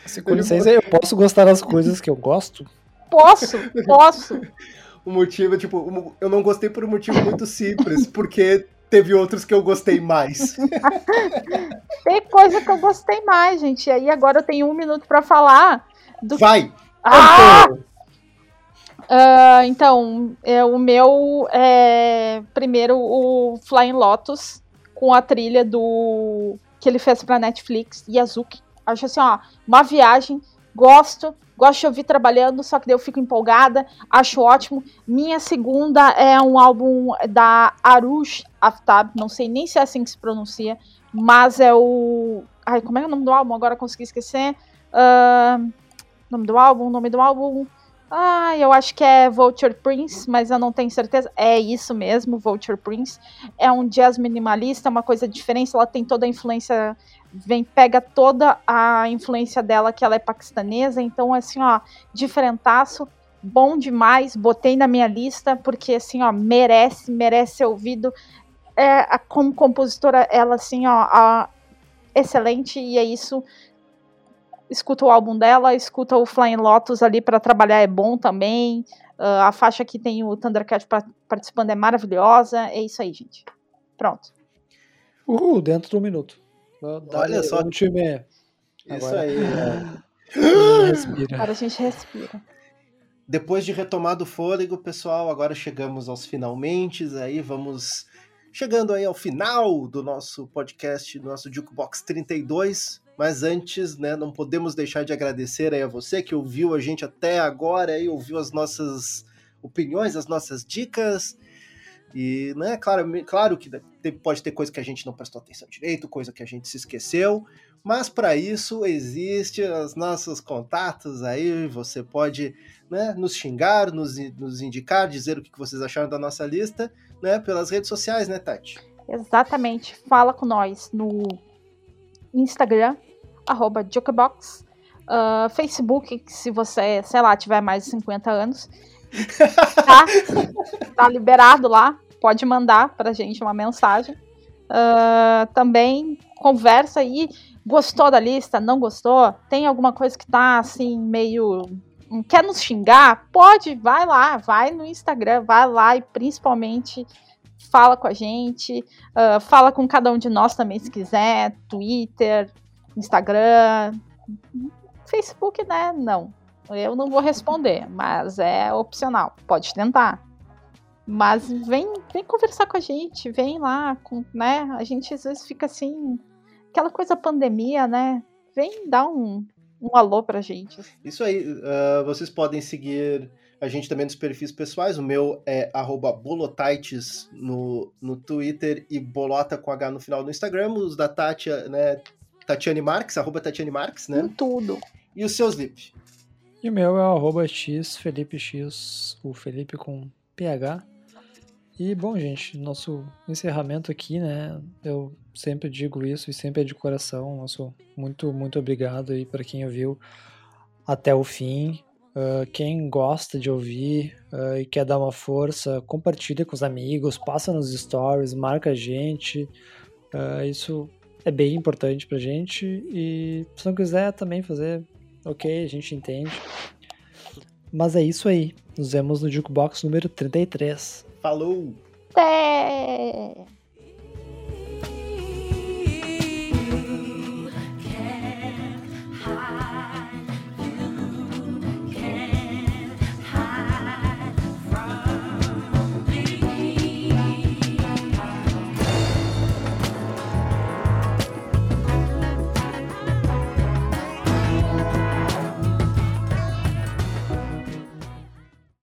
Se com licença, eu posso gostar das coisas que eu gosto? Posso, posso. (laughs) o motivo, tipo, eu não gostei por um motivo muito simples, porque teve outros que eu gostei mais. (laughs) Tem coisa que eu gostei mais, gente. E aí agora eu tenho um minuto para falar. Do... Vai! Ah! Uh, então, é, o meu é primeiro o Flying Lotus com a trilha do que ele fez pra Netflix, Yazuki. Acho assim, ó, uma viagem, gosto, gosto de ouvir trabalhando, só que daí eu fico empolgada, acho ótimo. Minha segunda é um álbum da Arush Aftab, não sei nem se é assim que se pronuncia, mas é o. Ai, como é, é o nome do álbum? Agora consegui esquecer. Uh, nome do álbum, nome do álbum. Ah, eu acho que é Vulture Prince, mas eu não tenho certeza. É isso mesmo, Vulture Prince. É um jazz minimalista, uma coisa diferente. Ela tem toda a influência, vem pega toda a influência dela, que ela é paquistanesa. Então, assim, ó, diferentaço, bom demais. Botei na minha lista porque, assim, ó, merece, merece ser ouvido. É, como compositora, ela, assim, ó, a, excelente e é isso escuta o álbum dela, escuta o Flying Lotus ali para trabalhar é bom também. Uh, a faixa que tem o Thundercat participando é maravilhosa. É isso aí, gente. Pronto. Uhul, dentro de um minuto. Olha só. Um time. Isso Agora. aí. (laughs) É. respira. Agora a gente respira. Depois de retomado o fôlego, pessoal, agora chegamos aos finalmente. Aí vamos chegando aí ao final do nosso podcast, do nosso Jukebox 32. Mas antes, né, não podemos deixar de agradecer aí a você que ouviu a gente até agora e ouviu as nossas opiniões, as nossas dicas. E, né, claro, claro que pode ter coisa que a gente não prestou atenção direito, coisa que a gente se esqueceu, mas para isso existe os nossos contatos aí, você pode né, nos xingar, nos, nos indicar, dizer o que vocês acharam da nossa lista, né, pelas redes sociais, né, Tati? Exatamente. Fala com nós no Instagram, arroba Jukebox. Uh, Facebook, se você, sei lá, tiver mais de 50 anos, (laughs) tá, tá liberado lá. Pode mandar pra gente uma mensagem. Uh, também conversa aí. Gostou da lista? Não gostou? Tem alguma coisa que tá assim, meio. Quer nos xingar? Pode, vai lá, vai no Instagram, vai lá e principalmente fala com a gente, uh, fala com cada um de nós também se quiser, Twitter, Instagram, Facebook, né? Não. Eu não vou responder, mas é opcional. Pode tentar. Mas vem, vem conversar com a gente, vem lá, com, né? A gente às vezes fica assim, aquela coisa pandemia, né? Vem dar um, um alô pra gente. Isso aí, uh, vocês podem seguir a gente também nos perfis pessoais. O meu é bolotaites no, no Twitter e bolota com H no final do Instagram. Os da Tati, né? Tatiane Marques, arroba Tatiane Marques, né? Em tudo. E o seu Slip? E o meu é arroba x, Felipe X, o Felipe com PH. E, bom, gente, nosso encerramento aqui, né? Eu sempre digo isso e sempre é de coração. Nosso muito, muito obrigado aí para quem ouviu até o fim. Uh, quem gosta de ouvir uh, e quer dar uma força, compartilha com os amigos, passa nos stories, marca a gente. Uh, isso é bem importante pra gente. E se não quiser também fazer, ok, a gente entende. Mas é isso aí. Nos vemos no Jukebox número 33. Falou! É...